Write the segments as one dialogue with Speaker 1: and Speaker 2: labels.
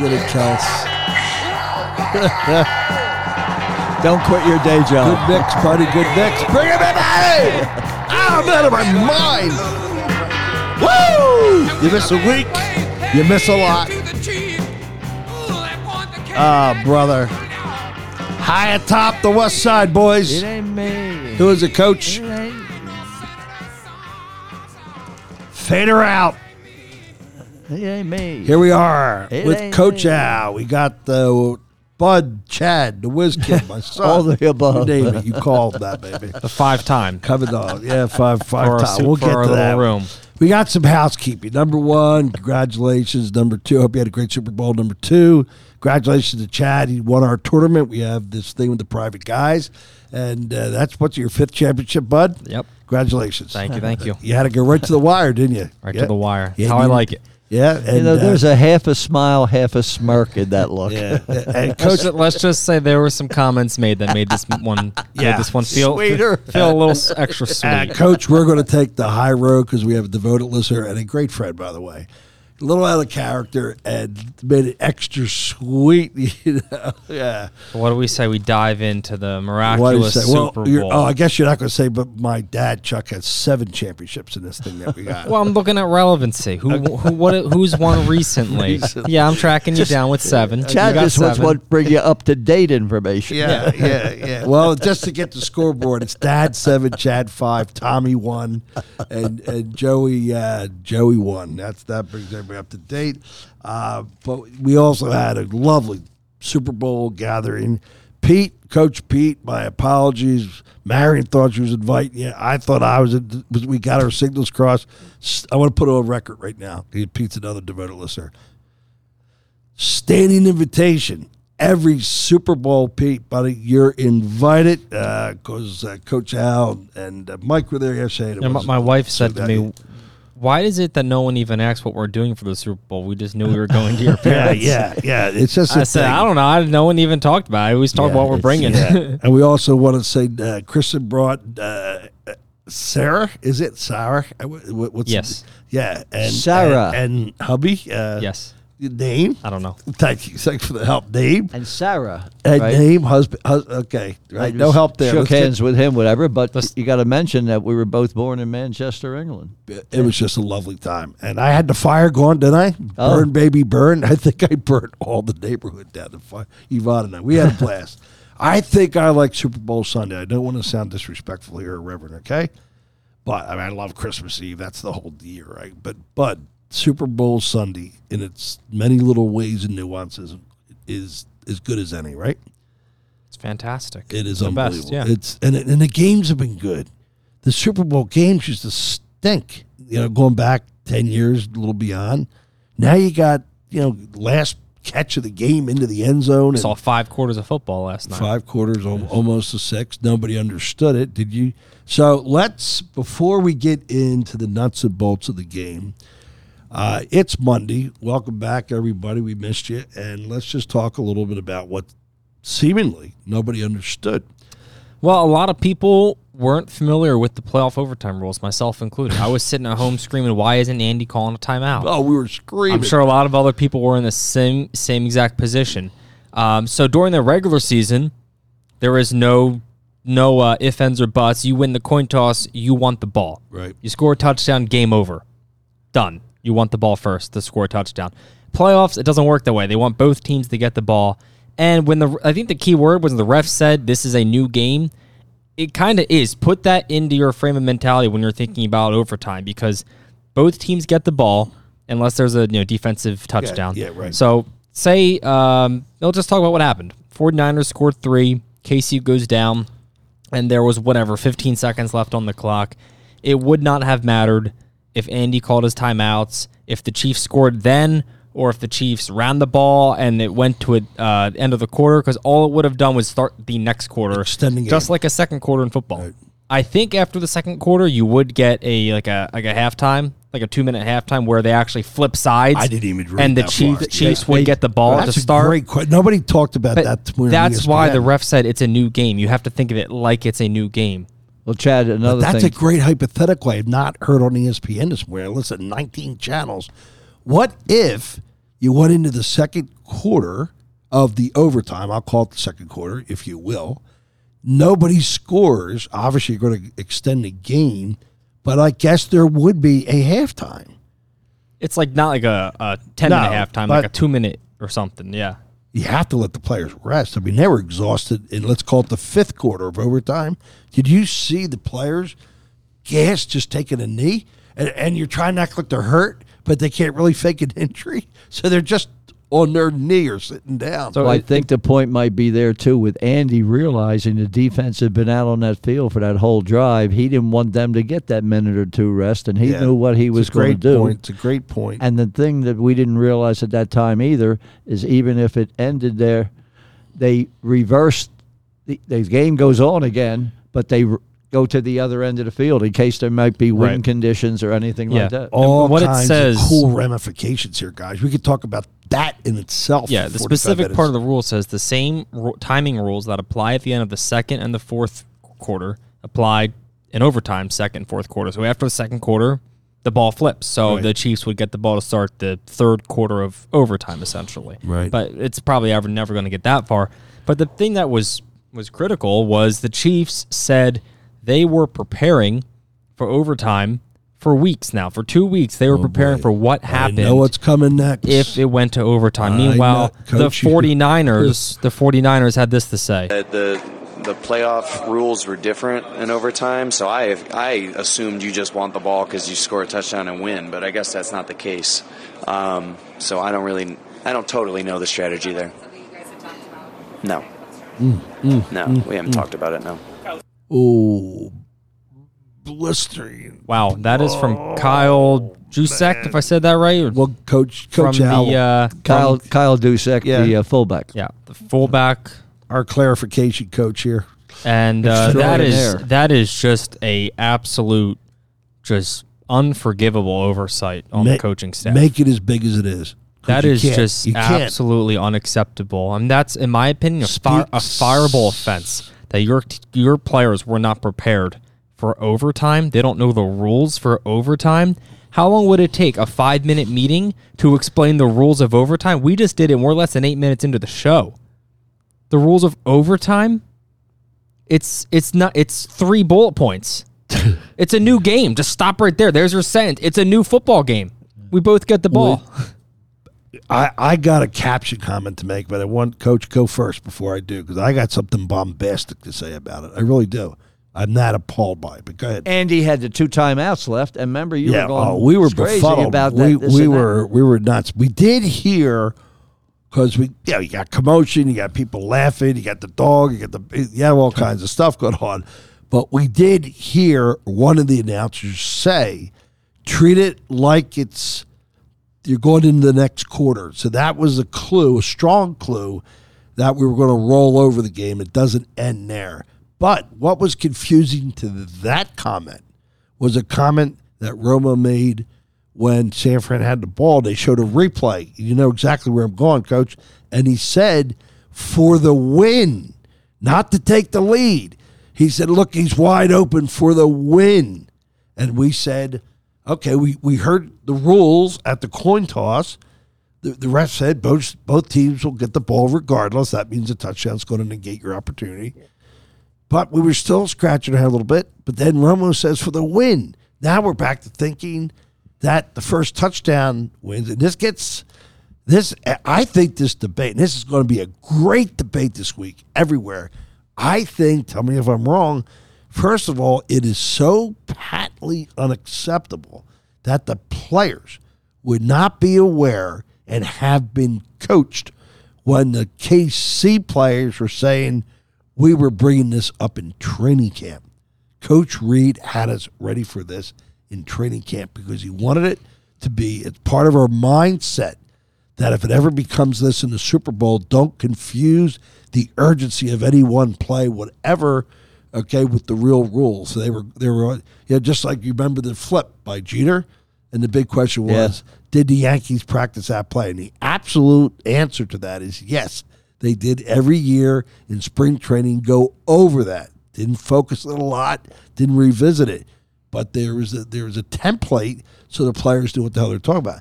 Speaker 1: Get it, Kels.
Speaker 2: Don't quit your day job.
Speaker 1: Good
Speaker 2: job.
Speaker 1: mix, buddy. Good mix. Bring him in. Hey! Ah, I'm out of my mind. Woo! You miss a week. You miss a lot. Ah, brother. High atop the west side, boys.
Speaker 2: It ain't me.
Speaker 1: Who is the coach?
Speaker 2: It ain't.
Speaker 1: Fade her out.
Speaker 2: It ain't me.
Speaker 1: Here we are
Speaker 2: It
Speaker 1: with
Speaker 2: ain't
Speaker 1: Coach
Speaker 2: me.
Speaker 1: Al. We got the Bud, Chad, the Whiz Kid, my son.
Speaker 2: All the above.
Speaker 1: You name it. You called that, baby.
Speaker 3: The five time
Speaker 1: Cover dog. Yeah, five, five
Speaker 3: for our,
Speaker 1: times.
Speaker 3: su-
Speaker 1: We'll
Speaker 3: for
Speaker 1: get
Speaker 3: our
Speaker 1: to
Speaker 3: little
Speaker 1: that.
Speaker 3: room.
Speaker 1: We got some housekeeping. Number one, congratulations. Number two, hope you had a great Super Bowl. Number two, congratulations to Chad. He won our tournament. We have this thing with the private guys. And uh, that's what's your fifth championship, bud?
Speaker 3: Yep.
Speaker 1: Congratulations.
Speaker 3: Thank you. Thank you.
Speaker 1: You had to go right to the wire, didn't you?
Speaker 3: Right
Speaker 1: Yeah.
Speaker 3: to the wire.
Speaker 1: Yeah,
Speaker 3: How I like it.
Speaker 1: Yeah. And,
Speaker 2: You know,
Speaker 1: uh,
Speaker 2: there's a half a smile, half a smirk in that look.
Speaker 1: yeah. And
Speaker 3: Let's,
Speaker 1: Coach,
Speaker 3: let's just say there were some comments made that made this one
Speaker 1: Yeah.
Speaker 3: this one feel
Speaker 2: Sweeter.
Speaker 3: feel a little s- extra
Speaker 1: Uh,
Speaker 3: sweet.
Speaker 1: Coach, we're going to take the high road because we have a devoted listener and a great friend, by the way. A little out of character and made it extra sweet. You know? Yeah.
Speaker 3: What do we say? We dive into the
Speaker 1: What do you
Speaker 3: miraculous
Speaker 1: say? Well,
Speaker 3: Bowl.
Speaker 1: oh, I guess you're not going to say, but my dad, Chuck, has seven championships in this thing that we got.
Speaker 3: well, I'm looking at relevancy. Who, who what, who's won recently? Yeah, I'm tracking you down with seven.
Speaker 2: Chad just wants to bring you up to date information.
Speaker 1: yeah, yeah, yeah. Well, just to get the scoreboard, it's Dad seven, Chad five, Tommy one, and and Joey uh, Joey one. That's that brings everybody up to date. Uh, but we also had a lovely Super Bowl gathering. Pete, Coach Pete, my apologies. Marion thought she was inviting you. I thought I was. We got our signals crossed. I want to put on record right now. Pete's another devoted listener standing invitation. Every Super Bowl, Pete, buddy, you're invited because uh, Coach Al and uh, Mike were there yesterday. and
Speaker 3: my, my wife
Speaker 1: so
Speaker 3: said to me, "Why is it that no one even asked what we're doing for the Super Bowl? We just knew we were going to your
Speaker 1: "Yeah,
Speaker 3: parents."
Speaker 1: yeah, yeah." yeah. It's just a
Speaker 3: I said,
Speaker 1: thing.
Speaker 3: "I don't know. I, no one even talked about it. I always talk
Speaker 1: Yeah,
Speaker 3: about what we're bringing."
Speaker 1: yeah. and we also want to say, uh, Kristen brought uh, uh, Sarah. Is it Sarah? Uh, wh- wh- What's
Speaker 3: Yes.
Speaker 1: yeah, and
Speaker 2: Sarah.
Speaker 1: and, and hubby. Uh,
Speaker 3: yes,
Speaker 1: name.
Speaker 3: I don't know.
Speaker 1: Thank you. Thanks for the help. Name.
Speaker 2: And Sarah.
Speaker 1: And
Speaker 2: right?
Speaker 1: name husband. Hus- okay, right. No help there.
Speaker 2: Shook
Speaker 1: Let's get-
Speaker 2: hands with him, whatever. But
Speaker 3: Let's-
Speaker 2: you got to mention that we were both born in Manchester, England.
Speaker 1: it was just a lovely time. And I had the fire going, didn't I?
Speaker 2: Oh.
Speaker 1: Burn, baby, burn. I think I burned all the neighborhood down the fire. Yvonne and I, we had a blast. I think I like Super Bowl Sunday. I don't want to sound disrespectful here, Reverend, okay? But I mean, I love Christmas Eve. That's the whole year, right? But, but Super Bowl Sunday, in its many little ways and nuances, is as good as any, right?
Speaker 3: It's fantastic.
Speaker 1: It is
Speaker 3: the
Speaker 1: unbelievable.
Speaker 3: best. Yeah.
Speaker 1: It's and it- and the games have been good. The Super Bowl games used to stink. You know, going back ten years, a little beyond. Now you got you know last catch of the game into the end zone and
Speaker 3: saw five quarters of football last night.
Speaker 1: five quarters, al- almost to six. Nobody understood it. Did you? So let's before we get into the nuts and bolts of the game. Uh, it's Monday. Welcome back, everybody. We missed you, and let's just talk a little bit about what seemingly nobody understood.
Speaker 3: Well, a lot of people weren't familiar with the playoff overtime rules, myself included. I was sitting at home screaming, "Why isn't Andy calling a timeout?"
Speaker 1: Oh, we were screaming.
Speaker 3: I'm sure a lot of other people were in the same same exact position. Um, so during the regular season, there is no no uh, if ends or buts. You win the coin toss, you want the ball.
Speaker 1: Right.
Speaker 3: You score a touchdown, game over, done. You want the ball first to score a touchdown. Playoffs, it doesn't work that way. They want both teams to get the ball. And when the I think the key word was the ref said this is a new game. It kind of is. Put that into your frame of mentality when you're thinking about overtime because both teams get the ball unless there's a you know defensive touchdown.
Speaker 1: yeah, right.
Speaker 3: So say um, let's just talk about what happened. 49ers scored three. KC goes down, and there was whatever 15 seconds left on the clock. It would not have mattered if Andy called his timeouts, if the Chiefs scored then, or if the Chiefs ran the ball and it went to a uh, end of the quarter, because all it would have done was start the next quarter,
Speaker 1: Extending
Speaker 3: just
Speaker 1: game.
Speaker 3: like a second quarter in football. I think after the second quarter, you would get a like a like a halftime like a two minute halftime where they actually flip sides.
Speaker 1: I didn't even read
Speaker 3: and the Chiefs. Chiefs
Speaker 1: Yeah.
Speaker 3: would get the ball
Speaker 1: That's
Speaker 3: to
Speaker 1: a
Speaker 3: start.
Speaker 1: great question. Nobody talked about
Speaker 3: But
Speaker 1: that.
Speaker 3: that's why the ref said it's a new game. You have to think of it like it's a new game.
Speaker 2: Well, Chad, another
Speaker 1: That's
Speaker 2: thing.
Speaker 1: a great hypothetical I have not heard on ESPN this morning. I listened to 19 channels. What if you went into the second quarter of the overtime? I'll call it the second quarter, if you will. Nobody scores. Obviously, you're going to extend the game, but I guess there would be a halftime.
Speaker 3: It's like not like a, a ten
Speaker 1: No,
Speaker 3: minute halftime,
Speaker 1: but-
Speaker 3: like a two minute or something. Yeah.
Speaker 1: You have to let the players rest. I mean, they were exhausted in let's call it the fifth quarter of overtime. Did you see the players gas just taking a knee? And, and you're trying not to like they're hurt, but they can't really fake an injury. So they're just on their knee or sitting down.
Speaker 3: So
Speaker 2: Well, I think the point might be there too with Andy realizing the defense had been out on that field for that whole drive. He didn't want them to get that minute or two rest, and he
Speaker 1: Yeah.
Speaker 2: knew what he was going to do.
Speaker 1: Point. It's a great point.
Speaker 2: And the thing that we didn't realize at that time either is even if it ended there, they reversed the, the game goes on again, but they r- go to the other end of the field in case there might be wind
Speaker 3: Right.
Speaker 2: conditions or anything
Speaker 3: Yeah.
Speaker 2: like that.
Speaker 1: All
Speaker 3: what it says-
Speaker 1: of cool ramifications here, guys. We could talk about that in itself.
Speaker 3: Yeah, the specific
Speaker 1: minutes.
Speaker 3: part of the rule says the same ru- timing rules that apply at the end of the second and the fourth quarter apply in overtime, second fourth quarter. So after the second quarter, the ball flips. So
Speaker 1: Right.
Speaker 3: the Chiefs would get the ball to start the third quarter of overtime, essentially.
Speaker 1: Right.
Speaker 3: But it's probably ever never going to get that far. But the thing that was was critical was the Chiefs said they were preparing for overtime for weeks now. For two weeks, they were oh, preparing
Speaker 1: Oh, boy.
Speaker 3: for what
Speaker 1: I
Speaker 3: happened
Speaker 1: know what's coming next.
Speaker 3: if it went to overtime.
Speaker 1: I
Speaker 3: Meanwhile, the
Speaker 1: Coach, you-
Speaker 3: 49ers, the 49ers had this to say.
Speaker 4: that the the playoff rules were different in overtime, so I I assumed you just want the ball because you score a touchdown and win, but I guess that's not the case. Um, so I don't really, I don't totally know the strategy there. No, mm, mm, no, mm, we haven't talked about it. No.
Speaker 1: Oh, blistering.
Speaker 3: Wow, that is from Kyle Jusek, if I said that right. or
Speaker 1: Well, Coach
Speaker 3: from
Speaker 1: Coach Al,
Speaker 3: the uh,
Speaker 2: Kyle
Speaker 3: from-
Speaker 2: Kyle Dusek,
Speaker 1: Yeah.
Speaker 2: the uh, fullback.
Speaker 3: yeah, the fullback,
Speaker 1: our clarification coach here.
Speaker 3: and uh, that is
Speaker 2: Extraordinaire.
Speaker 3: that is just a absolute, just unforgivable oversight on
Speaker 1: Ma-
Speaker 3: the coaching staff.
Speaker 1: Make it as big as it is. 'Cause
Speaker 3: That
Speaker 1: you
Speaker 3: is
Speaker 1: can't-
Speaker 3: just absolutely unacceptable. I mean, that's in my opinion a, fire, a fireable offense that your your players were not prepared for overtime. They don't know the rules for overtime. How long would it take a five minute meeting to explain the rules of overtime? We just did it more or less than eight minutes into the show. The rules of overtime. It's it's not it's three bullet points. it's a new game. Just stop right there. There's your sentence. It's a new football game. We both get the ball.
Speaker 1: I, I got a caption comment to make, but I want Coach go first before I do because I got something bombastic to say about it. I really do. I'm not appalled by it, but go ahead.
Speaker 2: Andy had the two timeouts left, and remember you
Speaker 1: yeah,
Speaker 2: were going
Speaker 1: oh, we were
Speaker 2: crazy
Speaker 1: befuddled.
Speaker 2: about
Speaker 1: we
Speaker 2: that. this
Speaker 1: we
Speaker 2: and that.
Speaker 1: were we were nuts. We did hear because we yeah you got commotion, you got people laughing, you got the dog, you got the you have all kinds of stuff going on. But we did hear one of the announcers say, "Treat it like it's you're going into the next quarter." So that was a clue, a strong clue that we were going to roll over the game. It doesn't end there. But what was confusing to that comment was a comment that Romo made when San Fran had the ball. They showed a replay. You know exactly where I'm going, coach. And he said, for the win, not to take the lead. He said, look, he's wide open for the win. And we said, okay, we, we heard the rules at the coin toss. The, the ref said both both teams will get the ball regardless. That means a touchdown's going to negate your opportunity. But we were still scratching our head a little bit. But then Romo says for the win. Now we're back to thinking that the first touchdown wins. And this gets this. I think this debate, and this is going to be a great debate this week everywhere. I think, tell me if I'm wrong. First of all, it is so patently unacceptable that the players would not be aware and have been coached when the KC players were saying we were bringing this up in training camp. Coach Reid had us ready for this in training camp because he wanted it to be it's part of our mindset that if it ever becomes this in the Super Bowl, don't confuse the urgency of any one play, whatever, okay, with the real rules. So they were they were yeah, just like you remember the flip by Jeter. And the big question
Speaker 2: Yeah.
Speaker 1: was, did the Yankees practice that play? And the absolute answer to that is yes. They did every year in spring training go over that. Didn't focus it a lot, didn't revisit it. But there was a there was a template so the players knew what the hell they're talking about.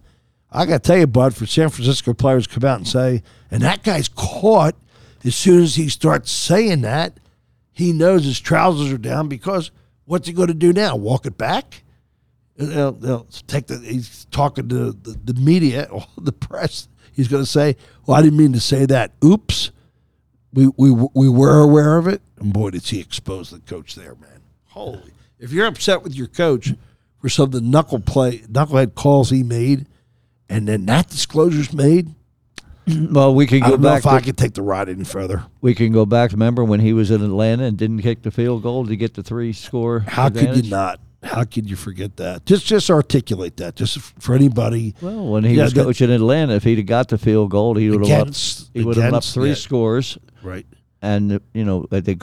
Speaker 1: I gotta tell you, Bud, for San Francisco players to come out and say, and that guy's caught as soon as he starts saying that, he knows his trousers are down because what's he going to do now? Walk it back? They'll, they'll take the. He's talking to the, the media or the press. He's going to say, "Well, I didn't mean to say that. Oops, we we we were aware of it." And boy, did he expose the coach there, man! Holy! If you're upset with your coach for some of the knuckle play, knucklehead calls he made, and then that disclosure's made,
Speaker 2: Well, we can
Speaker 1: I
Speaker 2: go
Speaker 1: don't know
Speaker 2: back.
Speaker 1: if I
Speaker 2: To,
Speaker 1: could take the ride any further.
Speaker 2: we can go back. Remember when he was in Atlanta and didn't kick the field goal to get the three score?
Speaker 1: How could you not? How could you forget that? Just just articulate that, just for anybody.
Speaker 2: Well, when he
Speaker 1: Yeah,
Speaker 2: was
Speaker 1: that-
Speaker 2: coaching Atlanta, if he'd have got the field goal, he would have up. He would have up three
Speaker 1: yeah.
Speaker 2: scores,
Speaker 1: Right.
Speaker 2: and you know they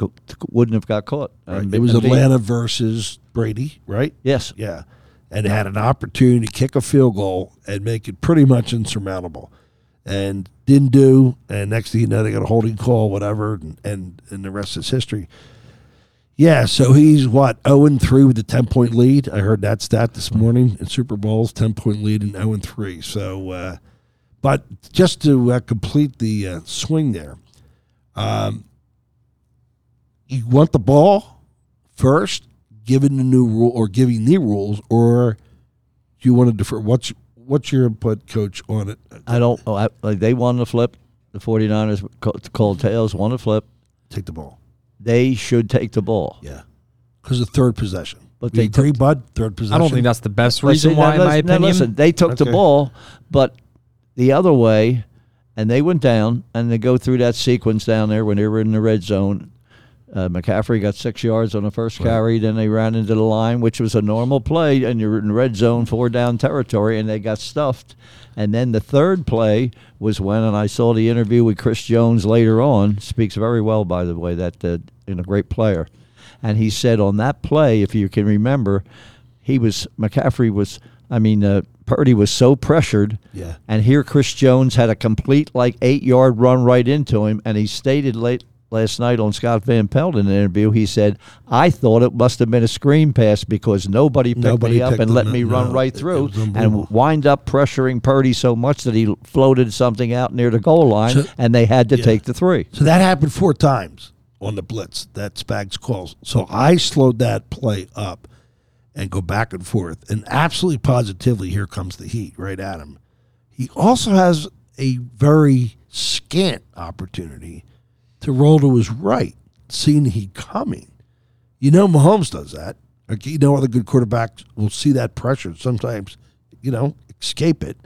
Speaker 2: wouldn't have got caught.
Speaker 1: Right.
Speaker 2: And-
Speaker 1: it was Atlanta versus Brady, right?
Speaker 2: Yes.
Speaker 1: Yeah. And had an opportunity to kick a field goal and make it pretty much insurmountable. And didn't do. And next thing you know, they got a holding call, whatever, and, and, and the rest is history. Yeah, so he's what, 0 and 3 with a 10 point lead. I heard that stat this morning in Super Bowls 10 point lead and 0 and 3. So, uh, but just to uh, complete the uh, swing there, um, you want the ball first, given the new rule or giving the rules, or do you want to defer? What's what's your input, Coach, on it?
Speaker 2: I don't. Oh, I, like they won the flip. The 49ers ca- called tails, won the flip.
Speaker 1: Take the ball.
Speaker 2: They should take the ball.
Speaker 1: Yeah, because the third possession.
Speaker 2: But
Speaker 1: We
Speaker 2: they
Speaker 1: agree, Bud. Third possession.
Speaker 3: I don't think that's the best reason
Speaker 2: see,
Speaker 3: why,
Speaker 2: now
Speaker 3: in my
Speaker 2: now
Speaker 3: opinion.
Speaker 2: listen, they took the ball, but the other way, and they went down, and they go through that sequence down there when they were in the red zone. Uh, McCaffrey got six yards on the first carry. Then they ran into the line, which was a normal play, and you're in red zone, four down territory, and they got stuffed. And then the third play was when, and I saw the interview with Chris Jones later on. Speaks very well, by the way. That uh, in a great player, and he said on that play, if you can remember, he was McCaffrey was. I mean, uh, Purdy was so pressured.
Speaker 1: Yeah.
Speaker 2: And here Chris Jones had a complete like eight yard run right into him, and he stated late last night on Scott Van Pelt in an interview. He said, "I thought it must have been a screen pass because nobody picked
Speaker 1: Nobody
Speaker 2: me up and let
Speaker 1: up.
Speaker 2: me run
Speaker 1: No,
Speaker 2: right through, and wind up pressuring Purdy so much that he floated something out near the goal line,
Speaker 1: So-
Speaker 2: and they had to
Speaker 1: Yeah.
Speaker 2: take the three.
Speaker 1: So that happened four times on the blitz. That Spags calls. So I slowed that play up and go back and forth, and absolutely positively, here comes the heat right at him. He also has a very scant opportunity to roll to his right, seeing he coming. You know, Mahomes does that. Like, you know, other good quarterbacks will see that pressure sometimes, you know, escape it.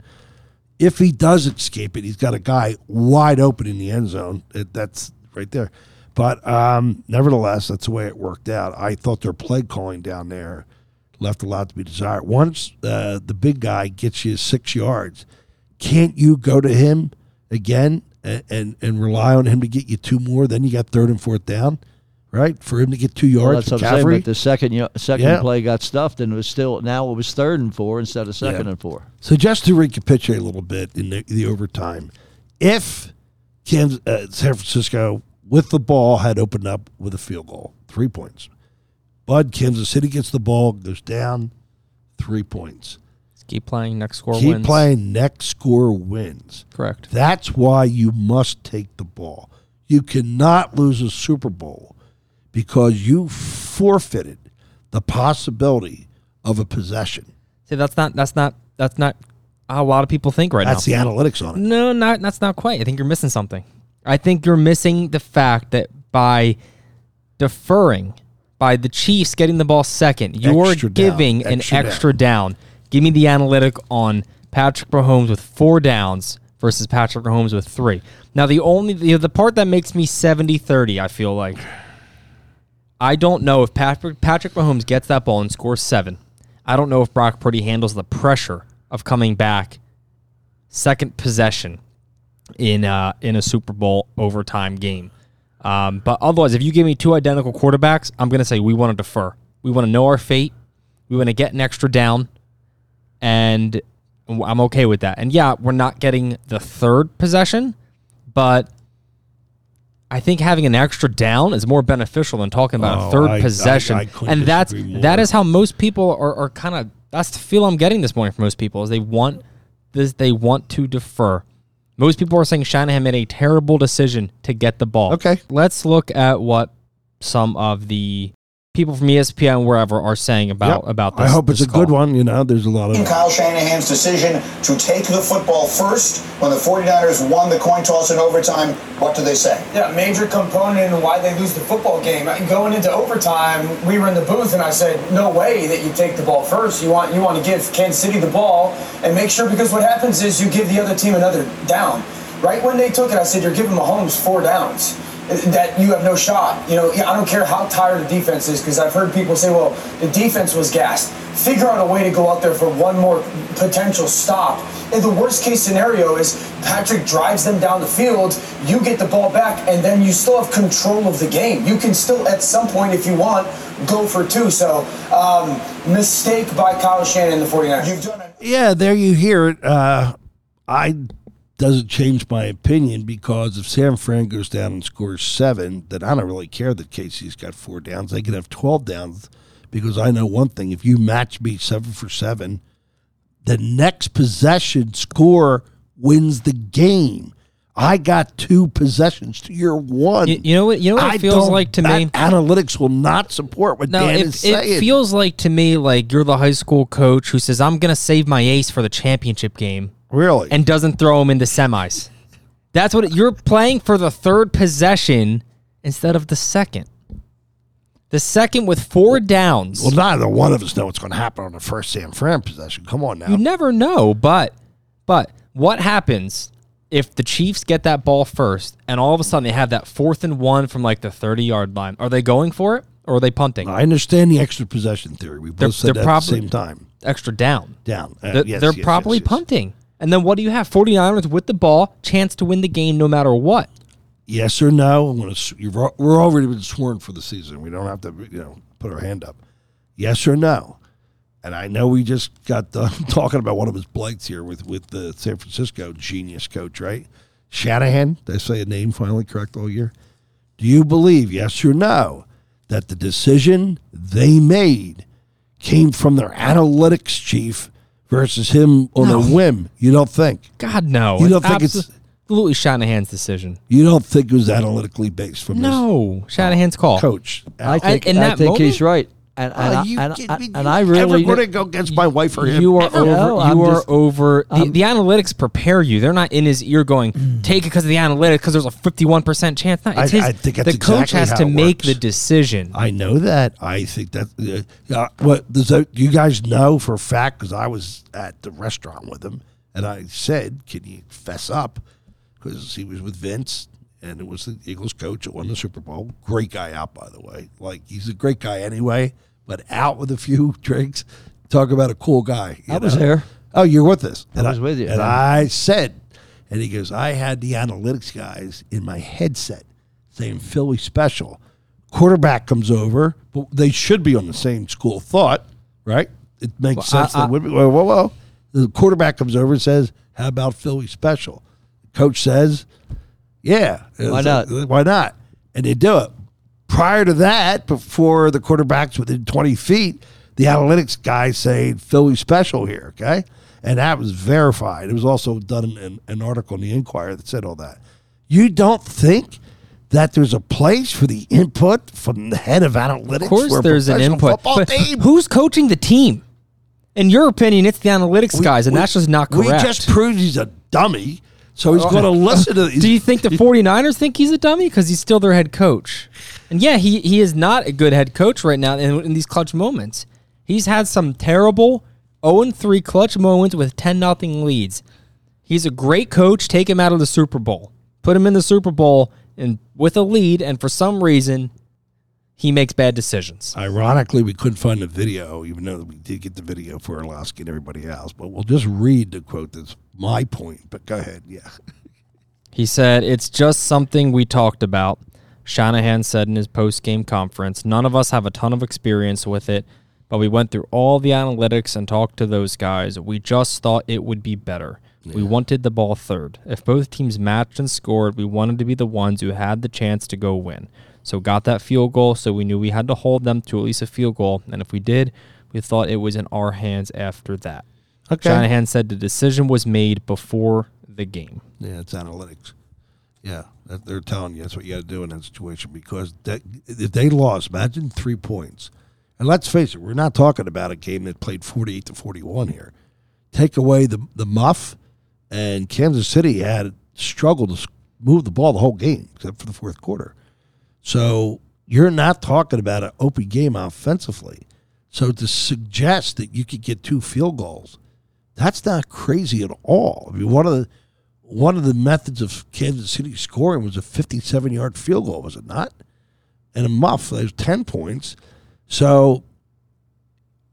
Speaker 1: If he does escape it, he's got a guy wide open in the end zone. It, that's right there. But um, nevertheless, that's the way it worked out. I thought their play calling down there left a lot to be desired. Once uh, the big guy gets you six yards, can't you go to him again and, and, and rely on him to get you two more? Then you got third and fourth down, right? For him to get two
Speaker 2: Well,
Speaker 1: yards,
Speaker 2: that's what I'm saying. But the second second
Speaker 1: Yeah.
Speaker 2: play got stuffed, and it was still now it was third and four instead of second
Speaker 1: Yeah.
Speaker 2: and four.
Speaker 1: So just to recapitulate a little bit in the, the overtime, if Kansas, uh, San Francisco with the ball had opened up with a field goal, three points. Bud, Kansas City gets the ball, goes down, three points.
Speaker 3: Keep playing. Next score
Speaker 1: Keep
Speaker 3: wins.
Speaker 1: playing, next score wins.
Speaker 3: Correct.
Speaker 1: That's why you must take the ball. You cannot lose a Super Bowl because you forfeited the possibility of a possession.
Speaker 3: See, that's not. That's not. That's not how a lot of people think right
Speaker 1: That's
Speaker 3: now.
Speaker 1: That's the analytics on it.
Speaker 3: No, not that's not quite. I think you're missing something. I think you're missing the fact that by deferring, by the Chiefs getting the ball second, you're
Speaker 1: Extra down,
Speaker 3: giving an
Speaker 1: extra
Speaker 3: extra down. Give me the analytic on Patrick Mahomes with four downs versus Patrick Mahomes with three. Now, the only the, the part that makes me 70-30, I feel like, I don't know if Patrick Patrick Mahomes gets that ball and scores seven. I don't know if Brock Purdy handles the pressure of coming back second possession in uh, in a Super Bowl overtime game. Um, but otherwise, if you give me two identical quarterbacks, I'm going to say we want to defer. We want to know our fate. We want to get an extra down, and I'm okay with that. And yeah, we're not getting the third possession, but I think having an extra down is more beneficial than talking about
Speaker 1: Oh,
Speaker 3: a third
Speaker 1: I- I-
Speaker 3: possession.
Speaker 1: I couldn't
Speaker 3: and that's
Speaker 1: more.
Speaker 3: that is how most people are, are kind of that's the feel I'm getting this morning from most people is they want this they want to defer. Most people are saying Shanahan made a terrible decision to get the ball.
Speaker 1: Okay.
Speaker 3: Let's look at what some of the people from ESPN and wherever are saying about
Speaker 1: Yep.
Speaker 3: about this.
Speaker 1: I hope it's
Speaker 3: this
Speaker 1: a good one. You know, there's a lot of.
Speaker 5: In Kyle Shanahan's decision to take the football first when the 49ers won the coin toss in overtime. What do they say?
Speaker 6: Yeah, major component in why they lose the football game. Going into overtime, we were in the booth, and I said, "No way that you take the ball first. You want you want to give Kansas City the ball and make sure because what happens is you give the other team another down. Right when they took it, I said, "You're giving Mahomes four downs." That you have no shot. You know, I don't care how tired the defense is because I've heard people say, "Well, the defense was gassed." Figure out a way to go out there for one more potential stop. And the worst case scenario is Patrick drives them down the field, you get the ball back, and then you still have control of the game. You can still, at some point, if you want, go for two. So, um, mistake by Kyle Shannon the 49ers.
Speaker 5: You've done it.
Speaker 1: Yeah, there you hear it. Uh, I doesn't change my opinion because if San Fran goes down and scores seven, then I don't really care that KC's got four downs. They could have twelve downs because I know one thing: if you match me seven for seven, the next possession score wins the game. I got two possessions to your one.
Speaker 3: You, you know what? You know what it feels like to me.
Speaker 1: Analytics will not support what
Speaker 3: No,
Speaker 1: Dan
Speaker 3: it,
Speaker 1: is saying.
Speaker 3: it feels like to me like you're the high school coach who says I'm gonna save my ace for the championship game
Speaker 1: really,
Speaker 3: and doesn't throw him into semis. That's what it, you're playing for the third possession instead of the second. The second with four downs.
Speaker 1: well, neither one of us know what's going to happen on the first San Fran possession. Come on now.
Speaker 3: You never know, but but what happens if the Chiefs get that ball first and all of a sudden they have that fourth and one from like the 30 yard line? Are they going for it or are they punting?
Speaker 1: I understand the extra possession theory. We both
Speaker 3: They're-
Speaker 1: said
Speaker 3: they're
Speaker 1: that at
Speaker 3: probably-
Speaker 1: the same time.
Speaker 3: Extra down.
Speaker 1: Down. Uh,
Speaker 3: They're,
Speaker 1: yes,
Speaker 3: they're
Speaker 1: yes,
Speaker 3: probably
Speaker 1: yes, yes.
Speaker 3: punting. And then what do you have? 49ers with the ball, chance to win the game no matter what.
Speaker 1: Yes or no? I'm gonna, you've, we're already been sworn for the season. We don't have to, you know, put our hand up. Yes or no? And I know we just got done talking about one of his blights here with with the San Francisco genius coach, right? Shanahan. Did I say a name finally correct all year? Do you believe, yes or no, that the decision they made came from their analytics chief versus him on a whim? You don't think?
Speaker 3: God, no.
Speaker 1: You don't think it's-
Speaker 3: absolutely Shanahan's decision?
Speaker 1: You don't think it was analytically based from
Speaker 3: No. Uh, Shanahan's call.
Speaker 1: coach?
Speaker 2: I think
Speaker 3: in
Speaker 2: I
Speaker 3: that
Speaker 2: think he's right, and and,
Speaker 1: Oh,
Speaker 2: I,
Speaker 1: you
Speaker 2: and,
Speaker 1: kid
Speaker 2: I-
Speaker 1: me?
Speaker 2: and
Speaker 1: You
Speaker 2: I
Speaker 1: ever
Speaker 2: really
Speaker 1: going to go against my wife or him?
Speaker 3: You are over.
Speaker 2: No, I'm
Speaker 3: you are
Speaker 2: just-
Speaker 3: over. The, the analytics prepare you. They're not in his ear going, take it because of the analytics because there's a 51% chance. No, it's
Speaker 1: I-
Speaker 3: his,
Speaker 1: I think that's
Speaker 3: the coach
Speaker 1: exactly
Speaker 3: has to make
Speaker 1: works.
Speaker 3: the decision.
Speaker 1: I know that. I think that. Uh, uh, what does that? You guys know for a fact because I was at the restaurant with him, and I said, "Can you fess up?" Because he was with Vince, and it was the Eagles coach that won the Super Bowl. Great guy out, by the way. Like he's a great guy anyway, but out with a few drinks. Talk about a cool guy.
Speaker 2: I was there.
Speaker 1: Oh, you're with us. And I
Speaker 2: was with you,
Speaker 1: And. I said, and he goes, I had the analytics guys in my headset saying Philly special. Quarterback comes over, but they should be on the same school of thought, right? It makes
Speaker 3: Well,
Speaker 1: sense.
Speaker 3: I-
Speaker 1: that would be, whoa, whoa, whoa. The quarterback comes over and says, How about Philly special? Coach says, Yeah.
Speaker 2: Why not?
Speaker 1: like, Why not? And they do it. Prior to that, before the quarterback's within 20 feet, the analytics guys say Philly special here, okay? And that was verified. It was also done in an, an article in the Inquirer that said all that. You don't think that there's a place for the input from the head of analytics?
Speaker 3: Of course, there's an input. But
Speaker 1: team?
Speaker 3: who's coaching the team? In your opinion, it's the analytics guys, and
Speaker 1: We-
Speaker 3: that's just not correct.
Speaker 1: We just proved he's a dummy, so he's going to oh. listen to.
Speaker 3: Do you think the 49ers think he's a dummy because he's still their head coach? And yeah, he, he is not a good head coach right now in, in these clutch moments. He's had some terrible 0 3 clutch moments with 10 nothing leads. He's a great coach. Take him out of the Super Bowl. Put him in the Super Bowl and with a lead, and for some reason, he makes bad decisions.
Speaker 1: Ironically, we couldn't find the video, even though we did get the video for Orlovsky and everybody else. But we'll just read the quote that's my point. But go ahead. Yeah.
Speaker 3: He said, It's just something we talked about. Shanahan said in his post game conference, None of us have a ton of experience with it, But we went through all the analytics and talked to those guys. We just thought it would be better. We wanted the ball third. If both teams matched and scored, we wanted to be the ones who had the chance to go win. So got that field goal, so we knew we had to hold them to at least a field goal. And if we did, we thought it was in our hands after that.
Speaker 1: Okay.
Speaker 3: Shanahan said the decision was made before the game.
Speaker 1: Yeah, it's analytics. Yeah, they're telling you that's what you got to do in that situation because that, if they lost, imagine three points. And let's face it, we're not talking about a game that played forty-eight to forty-one here. Take away the the muff, and Kansas City had struggled to move the ball the whole game except for the fourth quarter. So you're not talking about an open game offensively. So to suggest that you could get two field goals, that's not crazy at all. I mean, one of the one of the methods of Kansas City scoring was a 57 yard field goal, was it not? And a muff, there's 10 points. So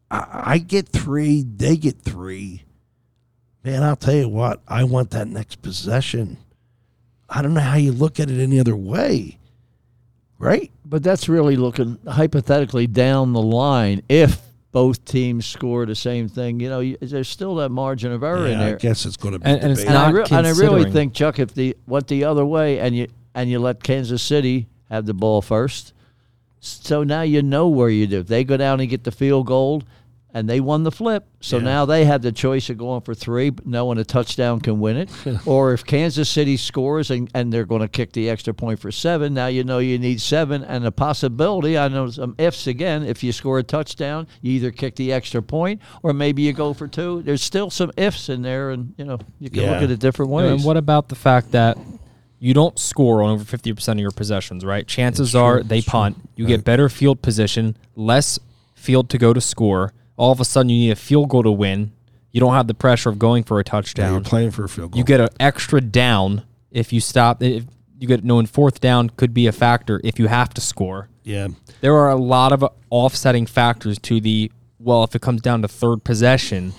Speaker 1: I, I get three, they get three. Man, I'll tell you what, I want that next possession. I don't know how you look at it any other way, right?
Speaker 2: But that's really looking hypothetically down the line. If both teams score the same thing, you know, you, there's still that margin of error in
Speaker 1: Yeah, I guess it's going to be
Speaker 3: And- and it's
Speaker 1: debated.
Speaker 2: and, I re- and I really think Chuck, if the went the other way and you and you let Kansas City have the ball first, so now you know where you do. If they go down and get the field goal, and they won the flip, so
Speaker 1: Yeah.
Speaker 2: now they have the choice of going for three, but knowing a touchdown can win it, or if Kansas City scores and, and they're going to kick the extra point for seven, now you know you need seven, and a possibility. I know some ifs again. If you score a touchdown, you either kick the extra point, or maybe you go for two. There's still some ifs in there, and you know you can
Speaker 1: Yeah.
Speaker 2: look at it different ways.
Speaker 3: And what about the fact that you don't score on over 50% of your possessions, right? Chances are they punt. You get better field position, less field to go to score. All of a sudden, you need a field goal to win. You don't have the pressure of going for a
Speaker 1: Yeah,
Speaker 3: touchdown.
Speaker 1: you're playing for a field goal.
Speaker 3: you get an extra down if you stop. If you get knowing fourth down could be a factor if you have to score.
Speaker 1: yeah.
Speaker 3: There are a lot of offsetting factors to the well. If it comes down to third possession,